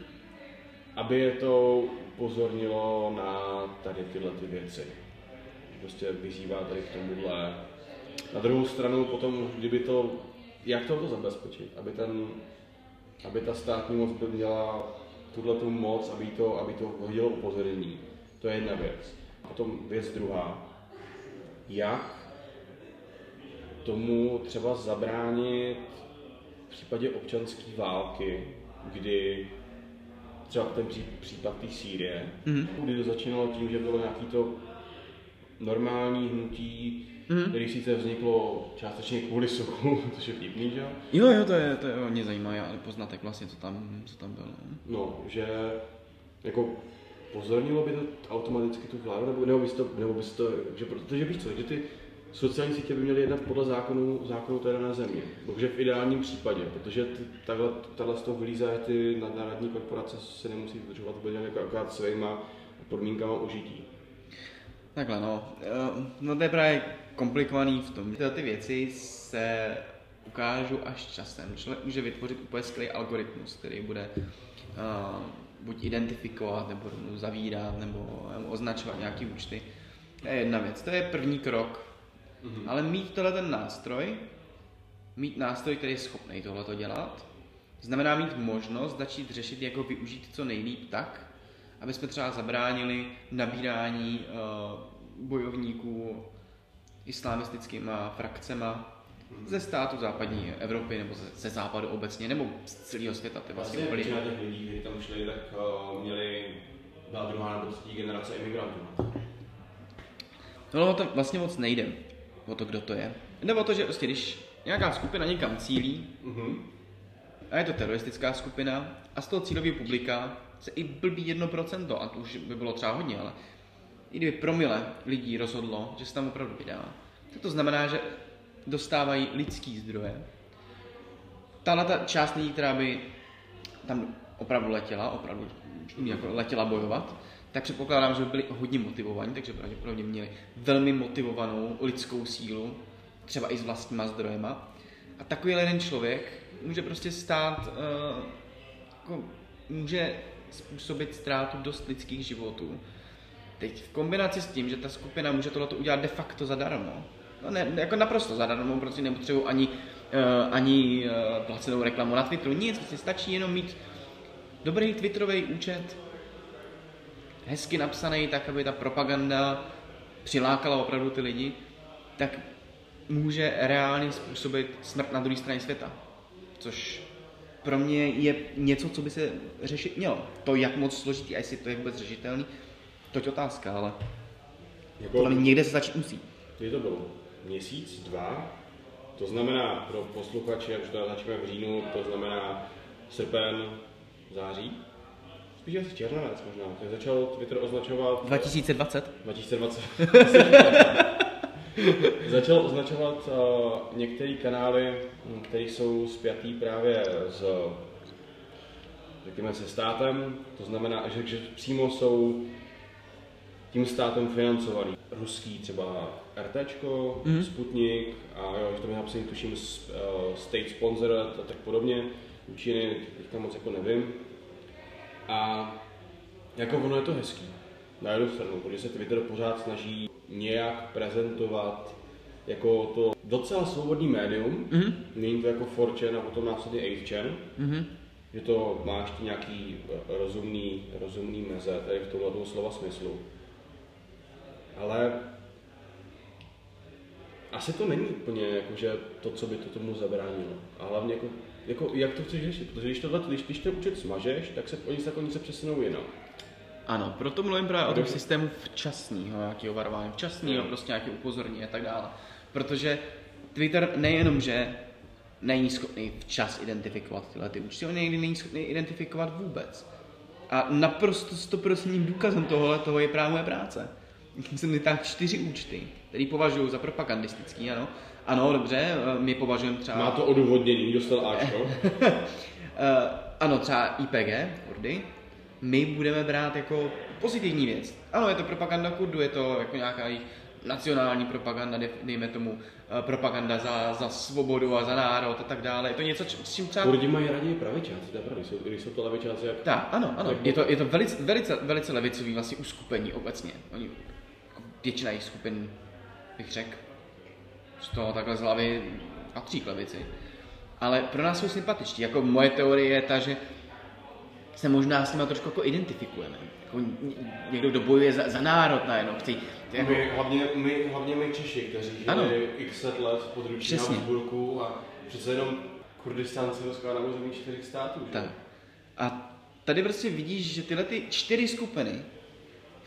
C: aby je to upozornilo na tady tyhle ty věci. Prostě vyzývá tady k tomuhle. Na druhou stranu potom, kdyby to, jak to, to zabezpečit, aby ten, aby ta státní moc by měla tuhle tu moc, aby to, aby to hodilo upozornění. To je jedna věc. Potom věc druhá. Jak tomu třeba zabránit v případě občanské války, kdy třeba ten případ té Sýrie, mm-hmm. kdy to začínalo tím, že bylo nějaký to normální hnutí, mm-hmm. který sice vzniklo částečně kvůli suchu, což je vtipný, že?
B: Jo, jo, to je, to je hodně zajímavé, ale poznatek vlastně, co tam, co tam bylo.
C: No, že jako pozornilo by to automaticky tu vládu, nebo, nebo bys to, nebo bys to, že protože víš co, že ty sociální sítě by měly jednat podle zákonu, zákonu té dané země. Takže v ideálním případě, protože ty, takhle, takhle z toho vylízá ty nadnárodní korporace se nemusí dodržovat úplně jako akorát svýma podmínkama užití.
B: Takhle no, eh, no to je právě komplikovaný v tom, že ty věci se ukážou až časem. Člověk může vytvořit úplně skvělý algoritmus, který bude uh, buď identifikovat, nebo zavírat, nebo označovat nějaký účty. To je jedna věc. To je první krok. Mm-hmm. Ale mít tohle ten nástroj, mít nástroj, který je schopný tohle dělat, znamená mít možnost začít řešit, jak ho využít co nejlíp tak, aby jsme třeba zabránili nabírání uh, bojovníků islamistickýma frakcema ze státu západní Evropy nebo ze, ze západu obecně, nebo z celého světa.
C: Ty vlastně, vlastně většina těch lidí, kteří tam šli, tak uh, měli byla druhá nebo třetí generace imigrantů.
B: No, to vlastně moc nejde o to, kdo to je. Jde o to, že prostě, když nějaká skupina někam cílí, mm-hmm. a je to teroristická skupina, a z toho cílového publika se i blbý 1%, a to už by bylo třeba hodně, ale i kdyby promile lidí rozhodlo, že se tam opravdu vydá, to znamená, že dostávají lidský zdroje. Tahle ta část lidí, která by tam opravdu letěla, opravdu jako letěla bojovat, tak předpokládám, že by byli hodně motivovaní, takže pravděpodobně měli velmi motivovanou lidskou sílu, třeba i s vlastníma zdrojema. A takový jeden člověk může prostě stát, uh, jako, může způsobit ztrátu dost lidských životů. Teď v kombinaci s tím, že ta skupina může tohle udělat de facto zadarmo, no ne, jako naprosto zadarmo, protože nepotřebují ani, uh, ani uh, placenou reklamu na Twitteru, nic, prostě stačí jenom mít dobrý Twitterový účet, hezky napsaný, tak aby ta propaganda přilákala opravdu ty lidi, tak může reálně způsobit smrt na druhé straně světa. Což pro mě je něco, co by se řešit mělo. To, jak moc složitý a jestli to je vůbec řešitelný, to je otázka, ale jako, podle mě někde se začít musí.
C: Je to bylo měsíc, dva, to znamená pro posluchače, už to začneme v říjnu, to znamená srpen, září, Spíš asi červenec možná. Tak začal Twitter označovat...
B: 2020?
C: 2020. začal označovat uh, některé kanály, které jsou spjatý právě s řekněme se státem, to znamená, že, že přímo jsou tím státem financovaný. Ruský třeba RT, mm. Sputnik a jo, že to mi napsaný tuším uh, state sponsor a tak podobně. U Číny teďka moc jako nevím. A jako ono je to hezký. Na jednu stranu, protože se Twitter pořád snaží nějak prezentovat jako to docela svobodný médium, mm-hmm. není to jako 4chan a potom následně 8chan, mm-hmm. že to máš ty nějaký rozumný, rozumný meze, tady v tomhle slova smyslu. Ale asi to není úplně jako, že to, co by to tomu zabránilo. A hlavně jako jako, jak to chceš řešit? Protože když, tohle, když, když ten účet smažeš, tak se oni se, oni se přesunou jinam.
B: Ano, proto mluvím právě o tom systému včasného nějakého varování, včasného, prostě nějaké upozornění a tak dále. Protože Twitter nejenom, že není schopný včas identifikovat tyhle ty účty, on někdy není schopný identifikovat vůbec. A naprosto stoprocentním důkazem tohohle toho je právě moje práce. Jsem tak čtyři účty, které považuji za propagandistický, ano, ano, dobře, eh, my považujeme třeba...
C: Má to odůvodnění, dostal Ačko.
B: Eh, ano, třeba IPG, Kurdy, my budeme brát jako pozitivní věc. Ano, je to propaganda Kurdu, je to jako nějaká jejich nacionální propaganda, dejme tomu eh, propaganda za, za svobodu a za národ a tak dále. Je to něco, s čím třeba...
C: Kurdi mají raději pravičáci, to je pravda, když jsou to levičáci. Jak...
B: Tak, ano, ano. Je to, je to velice, velice, velice levicový vlastně uskupení obecně. Oni, většina jejich skupin, bych řekl, z toho takhle z hlavy patří klevici. Ale pro nás jsou sympatičtí. Jako moje teorie je ta, že se možná s nimi trošku jako identifikujeme. Jako někdo, kdo bojuje za, za národ najednou, chci,
C: jako... my, hlavně, my, hlavně my Češi, kteří žili x let pod ručí Habsburku a přece jenom Kurdistán se rozkládá na území čtyřech států. Že?
B: Tak. A tady prostě vidíš, že tyhle ty čtyři skupiny,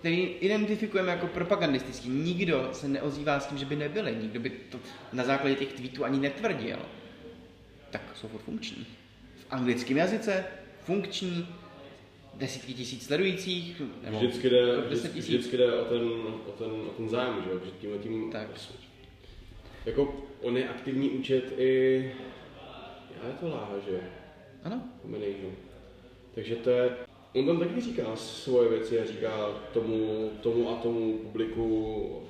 B: které identifikujeme jako propagandistický, nikdo se neozývá s tím, že by nebyly, nikdo by to na základě těch tweetů ani netvrdil, tak jsou furt funkční. V anglickém jazyce funkční, desítky tisíc sledujících,
C: nebo vždycky jde, vždycky, vždycky jde o ten, o ten, o ten zájem, že jo? Tím, tím,
B: tak.
C: Jako on je aktivní účet i, já je to láha, že
B: Ano.
C: Takže to je, on tam taky říká svoje věci a říká tomu, tomu a tomu publiku,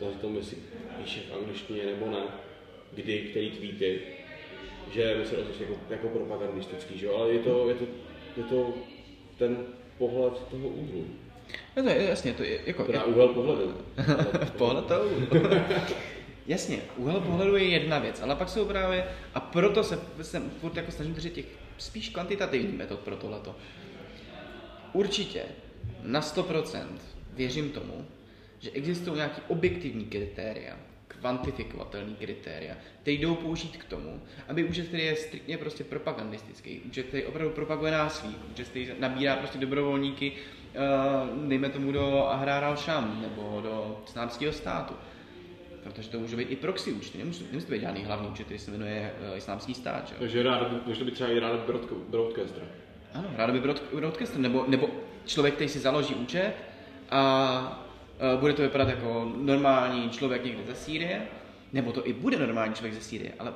C: na tom, jestli píše v angličtině nebo ne, kdy, který tweety, že my se jako, jako propagandistický, že? ale je to, je to, je to ten pohled toho úhlu.
B: No to je, jasně, to je jako...
C: Teda úhel pohledu.
B: pohled toho úhlu. jasně, úhel pohledu je jedna věc, ale pak jsou právě, a proto se, se furt jako snažím držet těch spíš kvantitativních metod pro tohleto. Určitě, na 100% věřím tomu, že existují nějaké objektivní kritéria, kvantifikovatelný kritéria, které jdou použít k tomu, aby účet, který je striktně prostě propagandistický, účet, který opravdu propaguje násilí, účet, který nabírá prostě dobrovolníky, uh, dejme tomu do Ahrar al-Sham nebo do islámského státu. Protože to může být i proxy účty, nemusí, nemusí to být žádný hlavní účet, který se jmenuje uh, islámský stát. Že?
C: Takže rád, může to být třeba i rád broadcaster.
B: Ano, rád by broadcaster, nebo, nebo člověk, který si založí účet a Eh, bude to vypadat jako normální člověk někde ze Sýrie, nebo to i bude normální člověk ze Sýrie, ale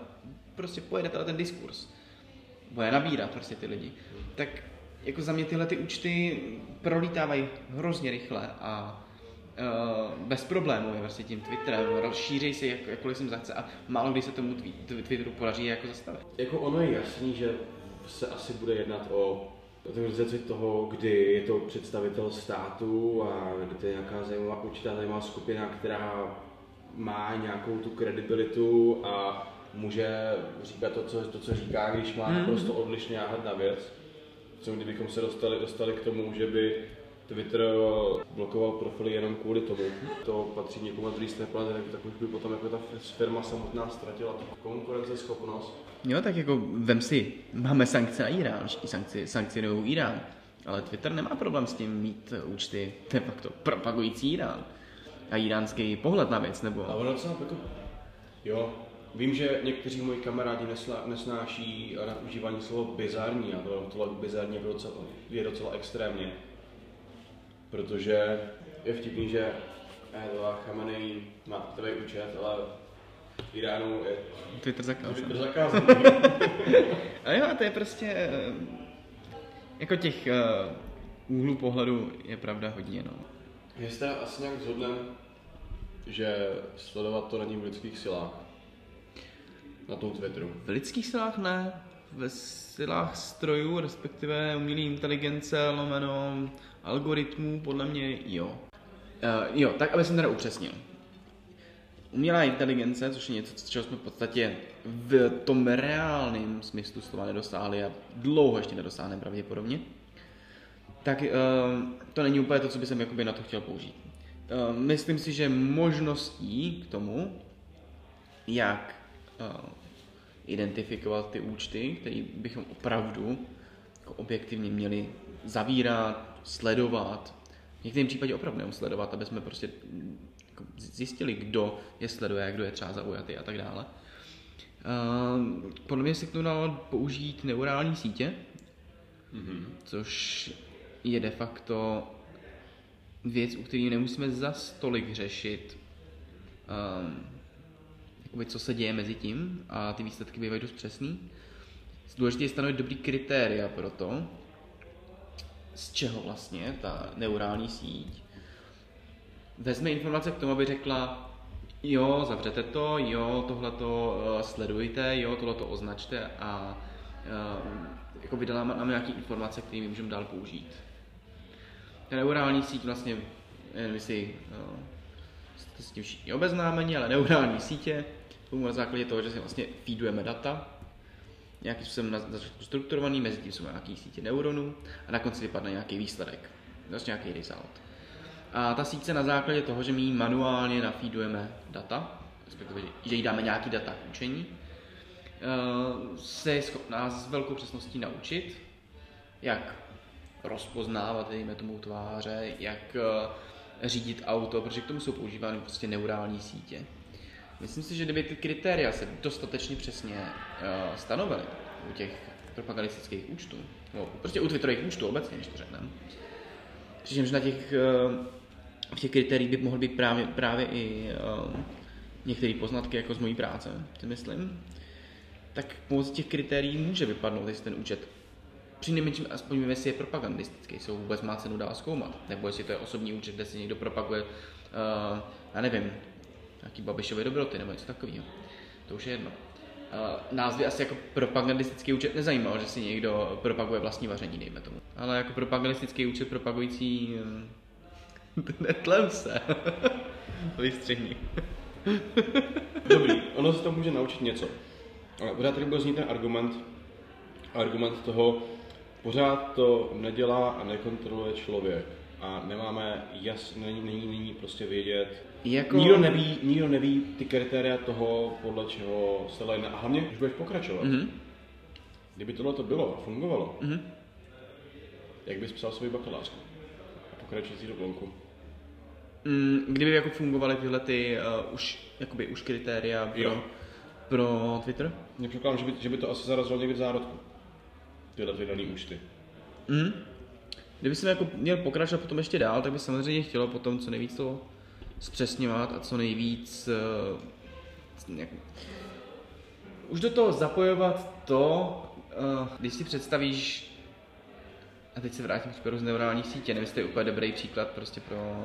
B: prostě pojede teda ten diskurs. Bude nabírat prostě ty lidi. Tak jako za mě tyhle ty účty prolítávají hrozně rychle a uh, bez problémů je prostě tím Twitterem, rozšíří se jak, jakkoliv jsem zachce a málo kdy se tomu Twitteru podaří jako zastavit.
C: Jako ono je jasný, že se asi bude jednat o organizaci toho, kdy je to představitel státu a kdy to je nějaká zajímavá, určitá zajímavá skupina, která má nějakou tu kredibilitu a může říkat to, co, to, co říká, když má mm. naprosto odlišný náhled na věc. Co kdybychom se dostali, dostali k tomu, že by Twitter blokoval profily jenom kvůli tomu. To patří někomu z druhé strany, tak už by potom jako ta firma samotná ztratila tu konkurenceschopnost.
B: Jo, tak jako vem si, máme sankce na Irán, sankci, sankcionují Irán, ale Twitter nemá problém s tím mít účty de facto propagující Irán. A iránský pohled na věc, nebo...
C: A ono docela jako, jo, vím, že někteří moji kamarádi nesla, nesnáší na užívání slovo bizarní a to, tohle bizarní je docela, je docela extrémně, protože je vtipný, že Ayatollah Khamenei má tvůj účet, ale Iránu je
B: Twitter zakázal.
C: Twitter zakázal.
B: a jo, to je prostě eh, jako těch uh, úhlů pohledu je pravda hodně, no.
C: Jestli asi nějak zhodneme, že sledovat to není v lidských silách. Na tom Twitteru.
B: V lidských silách ne. Ve silách strojů, respektive umělé inteligence, lomeno algoritmů, podle mě jo. Uh, jo, tak aby jsem teda upřesnil umělá inteligence, což je něco, čeho jsme v podstatě v tom reálném smyslu slova nedosáhli a dlouho ještě nedosáhneme pravděpodobně, tak uh, to není úplně to, co bych jakoby na to chtěl použít. Uh, myslím si, že možností k tomu, jak uh, identifikovat ty účty, které bychom opravdu jako objektivně měli zavírat, sledovat, v některém případě opravdu nemusledovat, aby jsme prostě jako zjistili, kdo je sleduje, kdo je třeba zaujatý a tak dále. Uh, podle mě se k tomu dalo použít neurální sítě, mm-hmm. což je de facto věc, u které nemusíme za stolik řešit, um, jakoby, co se děje mezi tím a ty výsledky bývají dost přesný. Důležité je stanovit dobrý kritéria pro to, z čeho vlastně ta neurální síť vezme informace k tomu, aby řekla, jo, zavřete to, jo, tohle to uh, sledujte, jo, tohle to označte a uh, jako vydala nám nějaké informace, které můžeme dál použít. Ta neurální síť vlastně, nevím, jestli uh, jste s tím všichni obeznámeni, ale neurální sítě, tomu na základě toho, že si vlastně feedujeme data, nějakým způsobem na začátku strukturovaný, mezi tím jsou nějaký sítě neuronů a na konci vypadne nějaký výsledek, vlastně nějaký result. A ta síť se na základě toho, že my manuálně nafeedujeme data, respektive, že jí dáme nějaký data k učení, eh, se je schopná s velkou přesností naučit, jak rozpoznávat, dejme tomu, tváře, jak eh, řídit auto, protože k tomu jsou používány prostě neurální sítě. Myslím si, že kdyby ty kritéria se dostatečně přesně uh, stanovily u těch propagandistických účtů, nebo prostě u Twitterových účtů obecně, když to řekneme, přičemž na těch, uh, v těch kritériích by mohly být právě, právě i uh, některé poznatky jako z mojí práce, si myslím, tak pomocí těch kritérií může vypadnout, jestli ten účet při nejmenším aspoň víme, jestli je propagandistický, jestli vůbec má cenu dá zkoumat, nebo jestli to je osobní účet, kde si někdo propaguje, uh, já nevím, nějaký Babišové dobroty nebo něco takového. To už je jedno. By asi jako propagandistický účet nezajímalo, že si někdo propaguje vlastní vaření, dejme tomu. Ale jako propagandistický účet propagující... Uh, netlem se. Vystřihni.
C: Dobrý, ono se to může naučit něco. Ale pořád tady byl znít ten argument, argument toho, pořád to nedělá a nekontroluje člověk a nemáme jas, není, není, není prostě vědět. Jako... Nikdo, neví, nikdo neví ty kritéria toho, podle čeho se lejne. A hlavně, když budeš pokračovat, mm-hmm. kdyby tohle to bylo a fungovalo, mm-hmm. jak bys psal svůj bakalářku a pokračující diplomku?
B: Mm, kdyby jako fungovaly tyhle ty uh, už, jakoby už kritéria pro, jo. pro Twitter?
C: Mně že by, že by to asi zarazilo někdy v zárodku. Tyhle vydaný účty.
B: Mm. Kdyby jsem jako měl pokračovat potom ještě dál, tak by samozřejmě chtělo potom co nejvíc to zpřesňovat a co nejvíc uh, nějak, už do toho zapojovat to, uh, když si představíš a teď se vrátím k z neurální sítě, nevím, jestli je úplně dobrý příklad prostě pro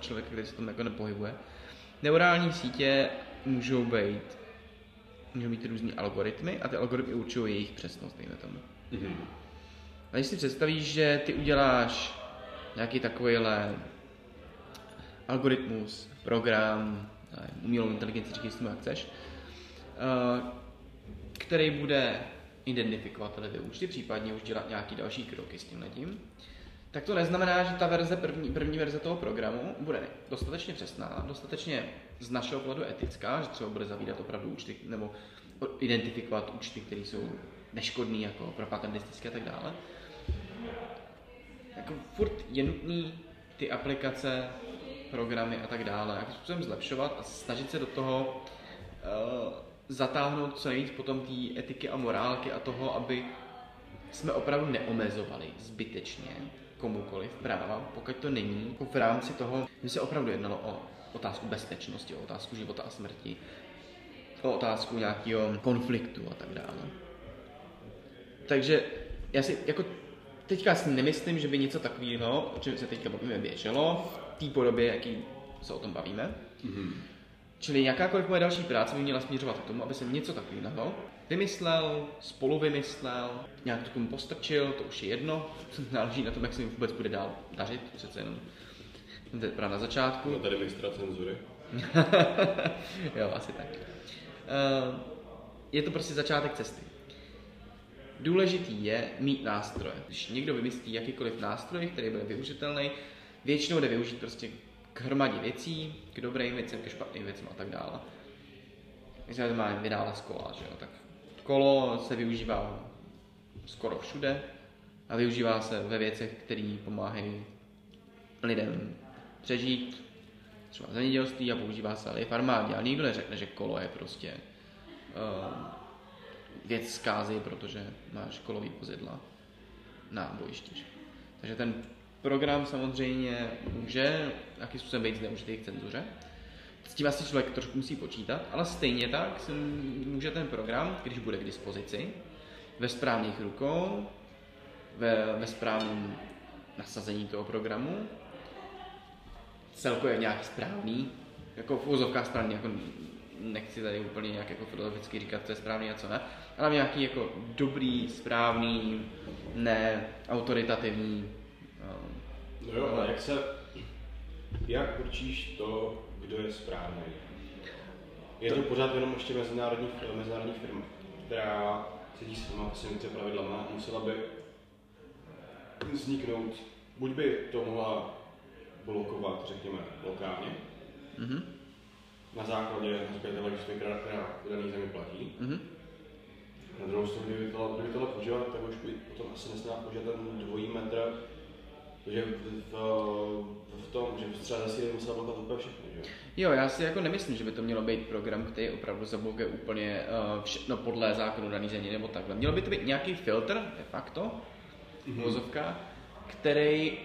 B: člověka, který se tam jako nepohybuje. Neurální sítě můžou být, můžou mít různý algoritmy a ty algoritmy určují jejich přesnost, dejme tomu. Mm-hmm. A když si představíš, že ty uděláš nějaký takovýhle algoritmus, program, umělou inteligenci, říkej si jak chceš, eh, který bude identifikovat tyhle účty, případně už dělat nějaký další kroky s tím tím, tak to neznamená, že ta verze, první, první verze toho programu bude dostatečně přesná, dostatečně z našeho pohledu etická, že třeba bude zavídat opravdu účty, nebo identifikovat účty, které jsou neškodný, jako propagandistické a tak dále jako furt je nutný ty aplikace, programy a tak dále, jakým způsobem zlepšovat a snažit se do toho uh, zatáhnout co nejvíc potom té etiky a morálky a toho, aby jsme opravdu neomezovali zbytečně komukoliv práva, pokud to není jako v rámci toho, že se opravdu jednalo o otázku bezpečnosti, o otázku života a smrti, o otázku nějakého konfliktu a tak dále. Takže já si jako teďka si nemyslím, že by něco takového, o čem se teďka bavíme, běželo v té podobě, jaký se o tom bavíme. Mm-hmm. Čili jakákoliv moje další práce by měla směřovat k tomu, aby jsem něco takového vymyslel, spolu vymyslel, nějak to postrčil, to už je jedno, záleží na tom, jak se mi vůbec bude dál dařit, přece jenom to je na začátku.
C: No tady mistra cenzury.
B: jo, asi tak. Uh, je to prostě začátek cesty. Důležitý je mít nástroje. Když někdo vymyslí jakýkoliv nástroj, který bude využitelný, většinou jde využít prostě k hromadě věcí, k dobrým věcem, ke špatným věcem a tak dále. My jsme máme vynález kola, že jo? tak kolo se využívá skoro všude a využívá se ve věcech, které pomáhají lidem přežít, třeba zemědělství a používá se ale i v armádě. A nikdo neřekne, že kolo je prostě uh, věc zkázy, protože máš kolový vozidla na bojišti. Takže ten program samozřejmě může jaký způsobem být zneužitý k cenzuře. S tím asi člověk trošku musí počítat, ale stejně tak se může ten program, když bude k dispozici, ve správných rukou, ve, ve správném nasazení toho programu, celkově nějaký správný, jako v úzovkách správný, jako nechci tady úplně nějak jako filozoficky říkat, co je správný a co ne, ale nějaký jako dobrý, správný, ne autoritativní.
C: No jo, ale jak se, jak určíš to, kdo je správný? Je to, to pořád jenom ještě mezinárodní, mezinárodní firma, která sedí s těma svými pravidlama, musela by vzniknout, buď by to mohla blokovat, řekněme, lokálně,
B: Mhm.
C: Na základě, základě legislativy, která, která v dané zemi platí.
B: Mhm.
C: Na druhou stranu, kdyby tohle, kdyby tohle používat, tak už by potom asi nesměla používat ten dvojí metr, protože v, v, v tom, že třeba za Sýrii musela blokovat úplně všechny, že? jo?
B: Já si jako nemyslím, že by to mělo být program, který opravdu zablokuje úplně uh, všechno podle zákonu daný země nebo takhle. Mělo by to být nějaký filtr, de facto,
C: Mhm.
B: vozovka, který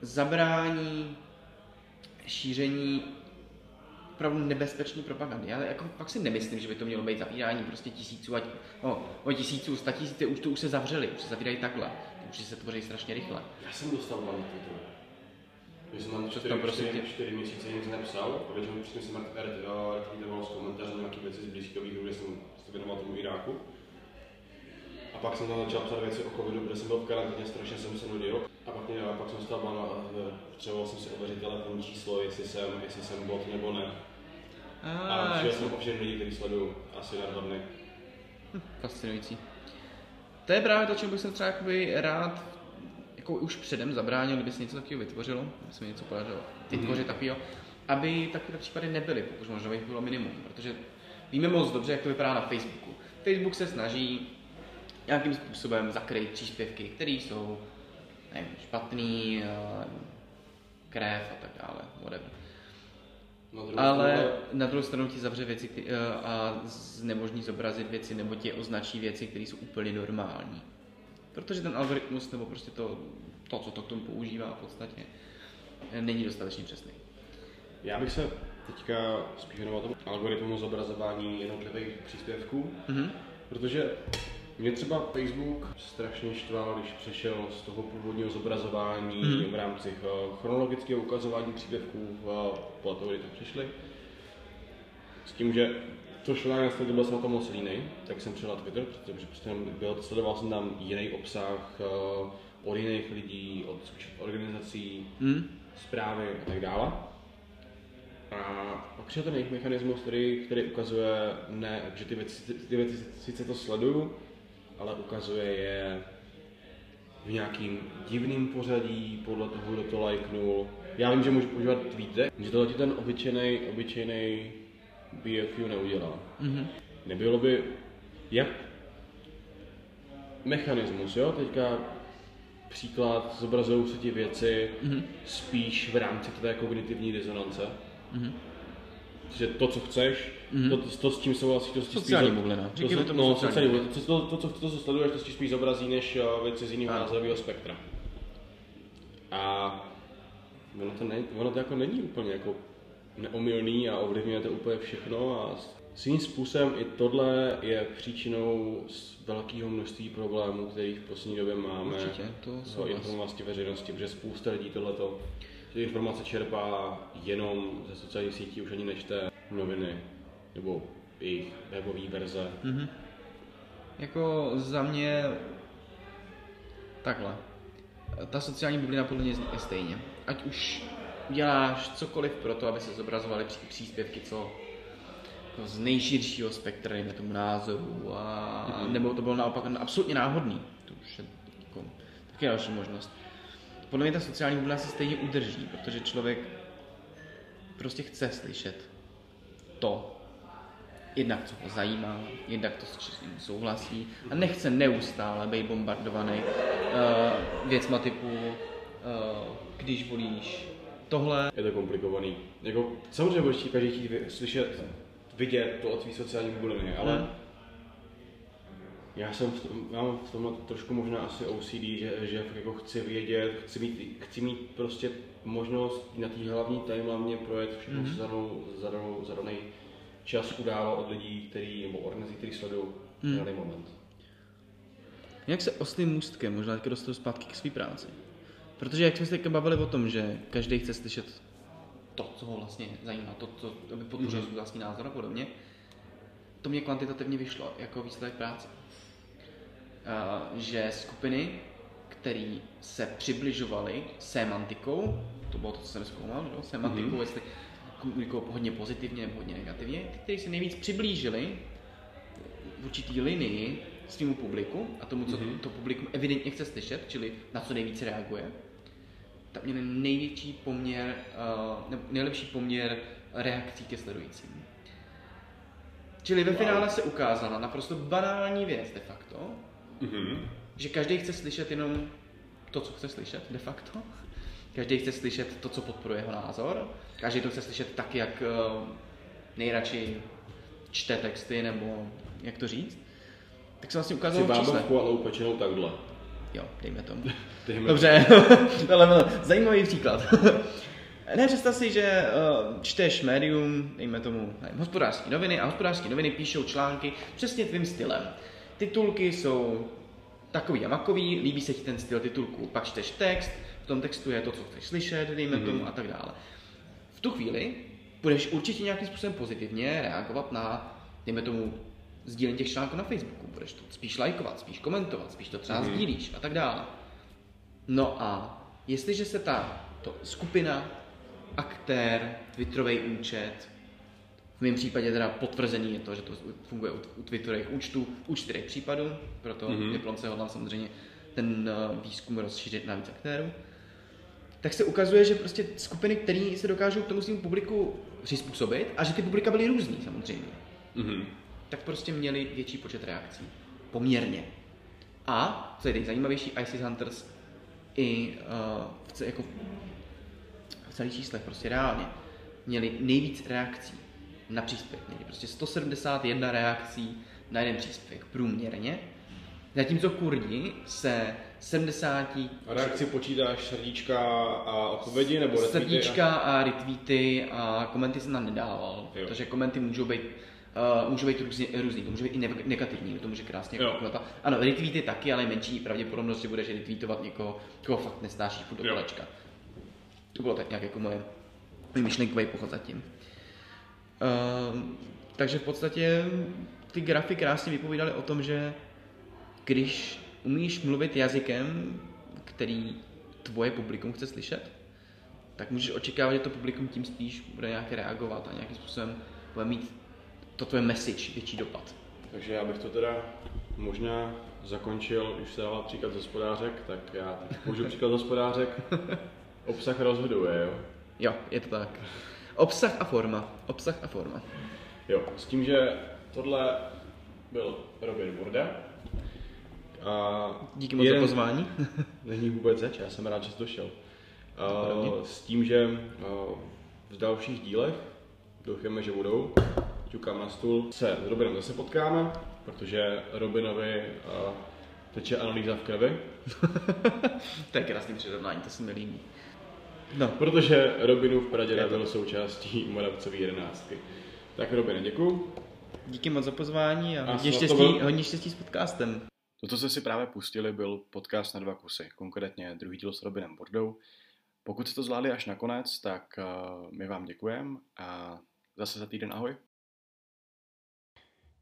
B: zabrání šíření opravdu nebezpečné propagandy. Já jako fakt si nemyslím, že by to mělo být zavírání prostě tisíců, ať, no, o tisíců, sta tisíce, už to už se zavřeli, už se zavírají takhle. Už se tvoří strašně rychle.
C: Já jsem dostal na Twitteru. Když jsem tam
B: Co
C: 4,
B: tam prosím
C: 4,
B: tě?
C: 4 měsíce nic nepsal, a většinou předtím jsem retweetoval z komentáře nějaké věci z blízkého východu, kde jsem se věnoval tomu Iráku. A pak jsem tam začal psát věci o covidu, protože jsem byl v karanténě, strašně jsem se nudil. Mě, a pak jsem dostal ban a e, potřeboval jsem si ověřit telefonní číslo, jestli jsem, jestli jsem bot nebo ne. A přišel jsem o všechny lidi, kteří sledují asi na dva dny.
B: Fascinující. To je právě to, čemu bych jsem třeba jakoby rád jako už předem zabránil, kdyby se něco takového vytvořilo, kdyby se mi něco podařilo vytvořit
C: Mhm.
B: takového, aby takové případy nebyly, pokud možno jich bylo minimum, protože víme moc dobře, jak to vypadá na Facebooku. Facebook se snaží nějakým způsobem zakrýt příspěvky, které jsou nevím, špatný, eh, krev a tak dále, whatever.
C: Na
B: Ale
C: stranu-
B: na druhou stranu ti zavře věci kty- eh, a znemožní zobrazit věci nebo ti označí věci, které jsou úplně normální. Protože ten algoritmus nebo prostě to, to co to k tomu používá v podstatě, není dostatečně přesný.
C: Já bych se teďka spíš věnoval tomu algoritmu zobrazování jednotlivých příspěvků,
B: Mhm.
C: protože mě třeba Facebook strašně štval, když přešel z toho původního zobrazování
B: Mhm.
C: v rámci eh, chronologického ukazování příspěvků v podle toho, kdy to přišli. S tím, že to šlo na to byl jsem na tom moc línej, tak jsem přijel na Twitter, protože předtím byl, sledoval jsem tam jiný obsah eh, od jiných lidí, od organizací,
B: Mhm.
C: zprávy a tak dále. A pak přišel ten jejich mechanismus, který, který ukazuje, ne, že ty věci, ty věci sice to sleduju, ale ukazuje je v nějakým divným pořadí, podle toho, kdo to lajknul. Já vím, že můžu používat tweety, že tohle ti ten obyčejný, obyčejný BFU neudělá.
B: Mhm.
C: Nebylo by, jak mechanismus, jo, teďka příklad, zobrazují se ti věci
B: Mhm.
C: spíš v rámci té kognitivní rezonance.
B: Mhm.
C: Že to, co chceš,
B: Mhm.
C: to, to, s tím souhlasí, to s tím
B: Sociální
C: spíš-
B: bublina.
C: To,
B: Říkejme
C: se- no,
B: sociální bublina.
C: To, to, to, co, to, co sleduješ, to si spíš zobrazí, než uh, věci z jiného názorového spektra. A ono to, ne, ono to jako není úplně jako neomylný a ovlivňuje to úplně všechno a svým způsobem i tohle je příčinou z velkého množství problémů, který v poslední době máme
B: Určitě, to
C: z
B: souhlas.
C: informovanosti veřejnosti, protože spousta lidí tohleto, ty informace čerpá jenom ze sociálních sítí, už ani nečte noviny nebo jejich webové verze.
B: Mhm. Jako za mě takhle. Ta sociální bublina podle mě je stejně. Ať už děláš cokoliv pro to, aby se zobrazovaly pří, příspěvky, co jako z nejširšího spektra, dejme tomu názoru, a,
C: Mhm.
B: nebo to bylo naopak absolutně náhodný. To už je jako, taky další možnost. Podle mě ta sociální bublina se stejně udrží, protože člověk prostě chce slyšet to, jednak co ho zajímá, jednak to, s čím souhlasí a nechce neustále být bombardovaný uh, věcma typu, uh, když volíš tohle,
C: Je to komplikovaný. Jako, samozřejmě budeš každý chtít slyšet, vidět to od tvý sociální bubliny, ale já jsem v tom, já mám v tomhle trošku možná asi OCD, že, že jako chci vědět, chci mít, chci mít prostě možnost na té hlavní timeline projet všechno,
B: Mhm.
C: co za, danou, za, danou, za daný čas udává od lidí, který, nebo organizací, který sledují v daný moment.
B: Jak se oslým můstkem možná teďka dostanu zpátky k své práci. Protože jak jsme se teďka bavili o tom, že každý chce slyšet to, co ho vlastně zajímá, to, to aby podpořil
C: Mhm.
B: svůj vlastní názor a podobně, to mě kvantitativně vyšlo jako výsledek práce. A, že skupiny, které se přibližovaly semantikou, to bylo to, co jsem zkoumal, že? semantikou,
C: Mhm.
B: jestli komunikují hodně pozitivně nebo hodně negativně, kteří se nejvíc přiblížili v určitý linii, svýmu publiku a tomu, co mm-hmm. to publikum evidentně chce slyšet, čili na co nejvíce reaguje, tak měli největší poměr, uh, nebo nejlepší poměr reakcí ke sledujícím. Čili ve finále se ukázala naprosto banální věc de facto,
C: Mhm.
B: že každý chce slyšet jenom to, co chce slyšet de facto. Každý chce slyšet to, co podporuje jeho názor. Každý to chce slyšet tak, jak uh, nejradši čte texty, nebo jak to říct. Tak se vlastně
C: Si
B: ukázalo v číslech.
C: bábovku, ale upečenou takhle.
B: Jo, dejme tomu.
C: Dejme
B: Dobře, ale zajímavý příklad. Ne, představ si, že uh, čteš médium, dejme tomu nevím, hospodářské noviny a hospodářské noviny píšou články přesně tvým stylem. Titulky jsou takový a makový, líbí se ti ten styl titulku, pak čteš text, v tom textu je to, co chceš slyšet, dejme mm-hmm. tomu a tak dále. V tu chvíli budeš určitě nějakým způsobem pozitivně reagovat na, dejme tomu, sdílení těch článků na Facebooku. Budeš to spíš lajkovat, spíš komentovat, spíš to třeba mm-hmm. sdílíš a tak dále. No a jestliže se ta to skupina, aktér, Twitterový účet, v mém případě teda potvrzený je to, že to funguje u, u Twitterových účtů, u čtyřech případů, proto mm-hmm. diplomce hodlám samozřejmě ten uh, výzkum rozšířit na víc aktérů, tak se ukazuje, že prostě skupiny, které se dokážou k tomu svým publiku přizpůsobit a že ty publika byly různý samozřejmě,
C: Mhm.
B: tak prostě měli větší počet reakcí. Poměrně. A, co je teď zajímavější, ISIS Hunters i uh, v, jako v celých číslech prostě reálně měli nejvíc reakcí na příspěvek. Měli prostě 171 reakcí na jeden příspěvek průměrně. Zatímco Kurdi se 70
C: A reakci počítáš srdíčka a odpovědi nebo retweety?
B: srdíčka a retweety a komenty jsem tam nedával,
C: Jo.
B: protože komenty můžou být Uh, můžou být různě, různý, to může být i ne- negativní, to může krásně kalkulovat. Ano, retweety taky, ale menší pravděpodobnost, že budeš retweetovat někoho, koho fakt nesnášíš furt do kolečka. To bylo tak nějak jako moje myšlenkový pochod zatím. Uh, takže v podstatě ty grafy krásně vypovídaly o tom, že když umíš mluvit jazykem, který tvoje publikum chce slyšet, tak můžeš očekávat, že to publikum tím spíš bude nějak reagovat a nějakým způsobem bude mít to tvoje message větší dopad.
C: Takže já bych to teda možná zakončil, už se dával příklad z hospodářek, tak já použiju příklad z hospodářek. Obsah rozhoduje, jo?
B: Jo, je to tak. Obsah a forma. Obsah a forma.
C: Jo, s tím, že tohle byl Robin Burda. A
B: Díky moc za pozvání.
C: Není vůbec zač, já jsem rád, že jsi došel. Uh, s tím, že uh, v dalších dílech, doufáme, že budou, ťukám na stůl, se s Robinem zase potkáme, protože Robinovi uh, teče analýza v krvi,
B: to je krásný přirovnání, to se mi líbí. No,
C: protože Robinův praděda
B: Je to.
C: byl součástí Moravcové jedenáctky. Tak Robine, děkuju.
B: díky moc za pozvání a,
C: A
B: hodně, štěstí,
C: byl-
B: hodně štěstí s podcastem.
A: To, co jste si právě pustili, byl podcast na dva kusy, konkrétně druhý díl s Robinem Bordou. Pokud jste to zvládli až nakonec, tak uh, my vám děkujeme a zase za týden ahoj.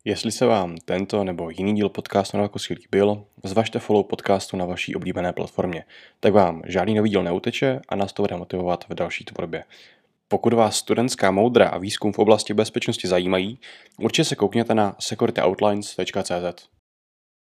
A: Jestli se vám tento nebo jiný díl podcastu na dva kusy líbil, zvažte follow podcastu na vaší oblíbené platformě. Tak vám žádný nový díl neuteče a nás to bude motivovat v další tvorbě. Pokud vás studentská moudra a výzkum v oblasti bezpečnosti zajímají, určitě se koukněte na securityoutlines.cz.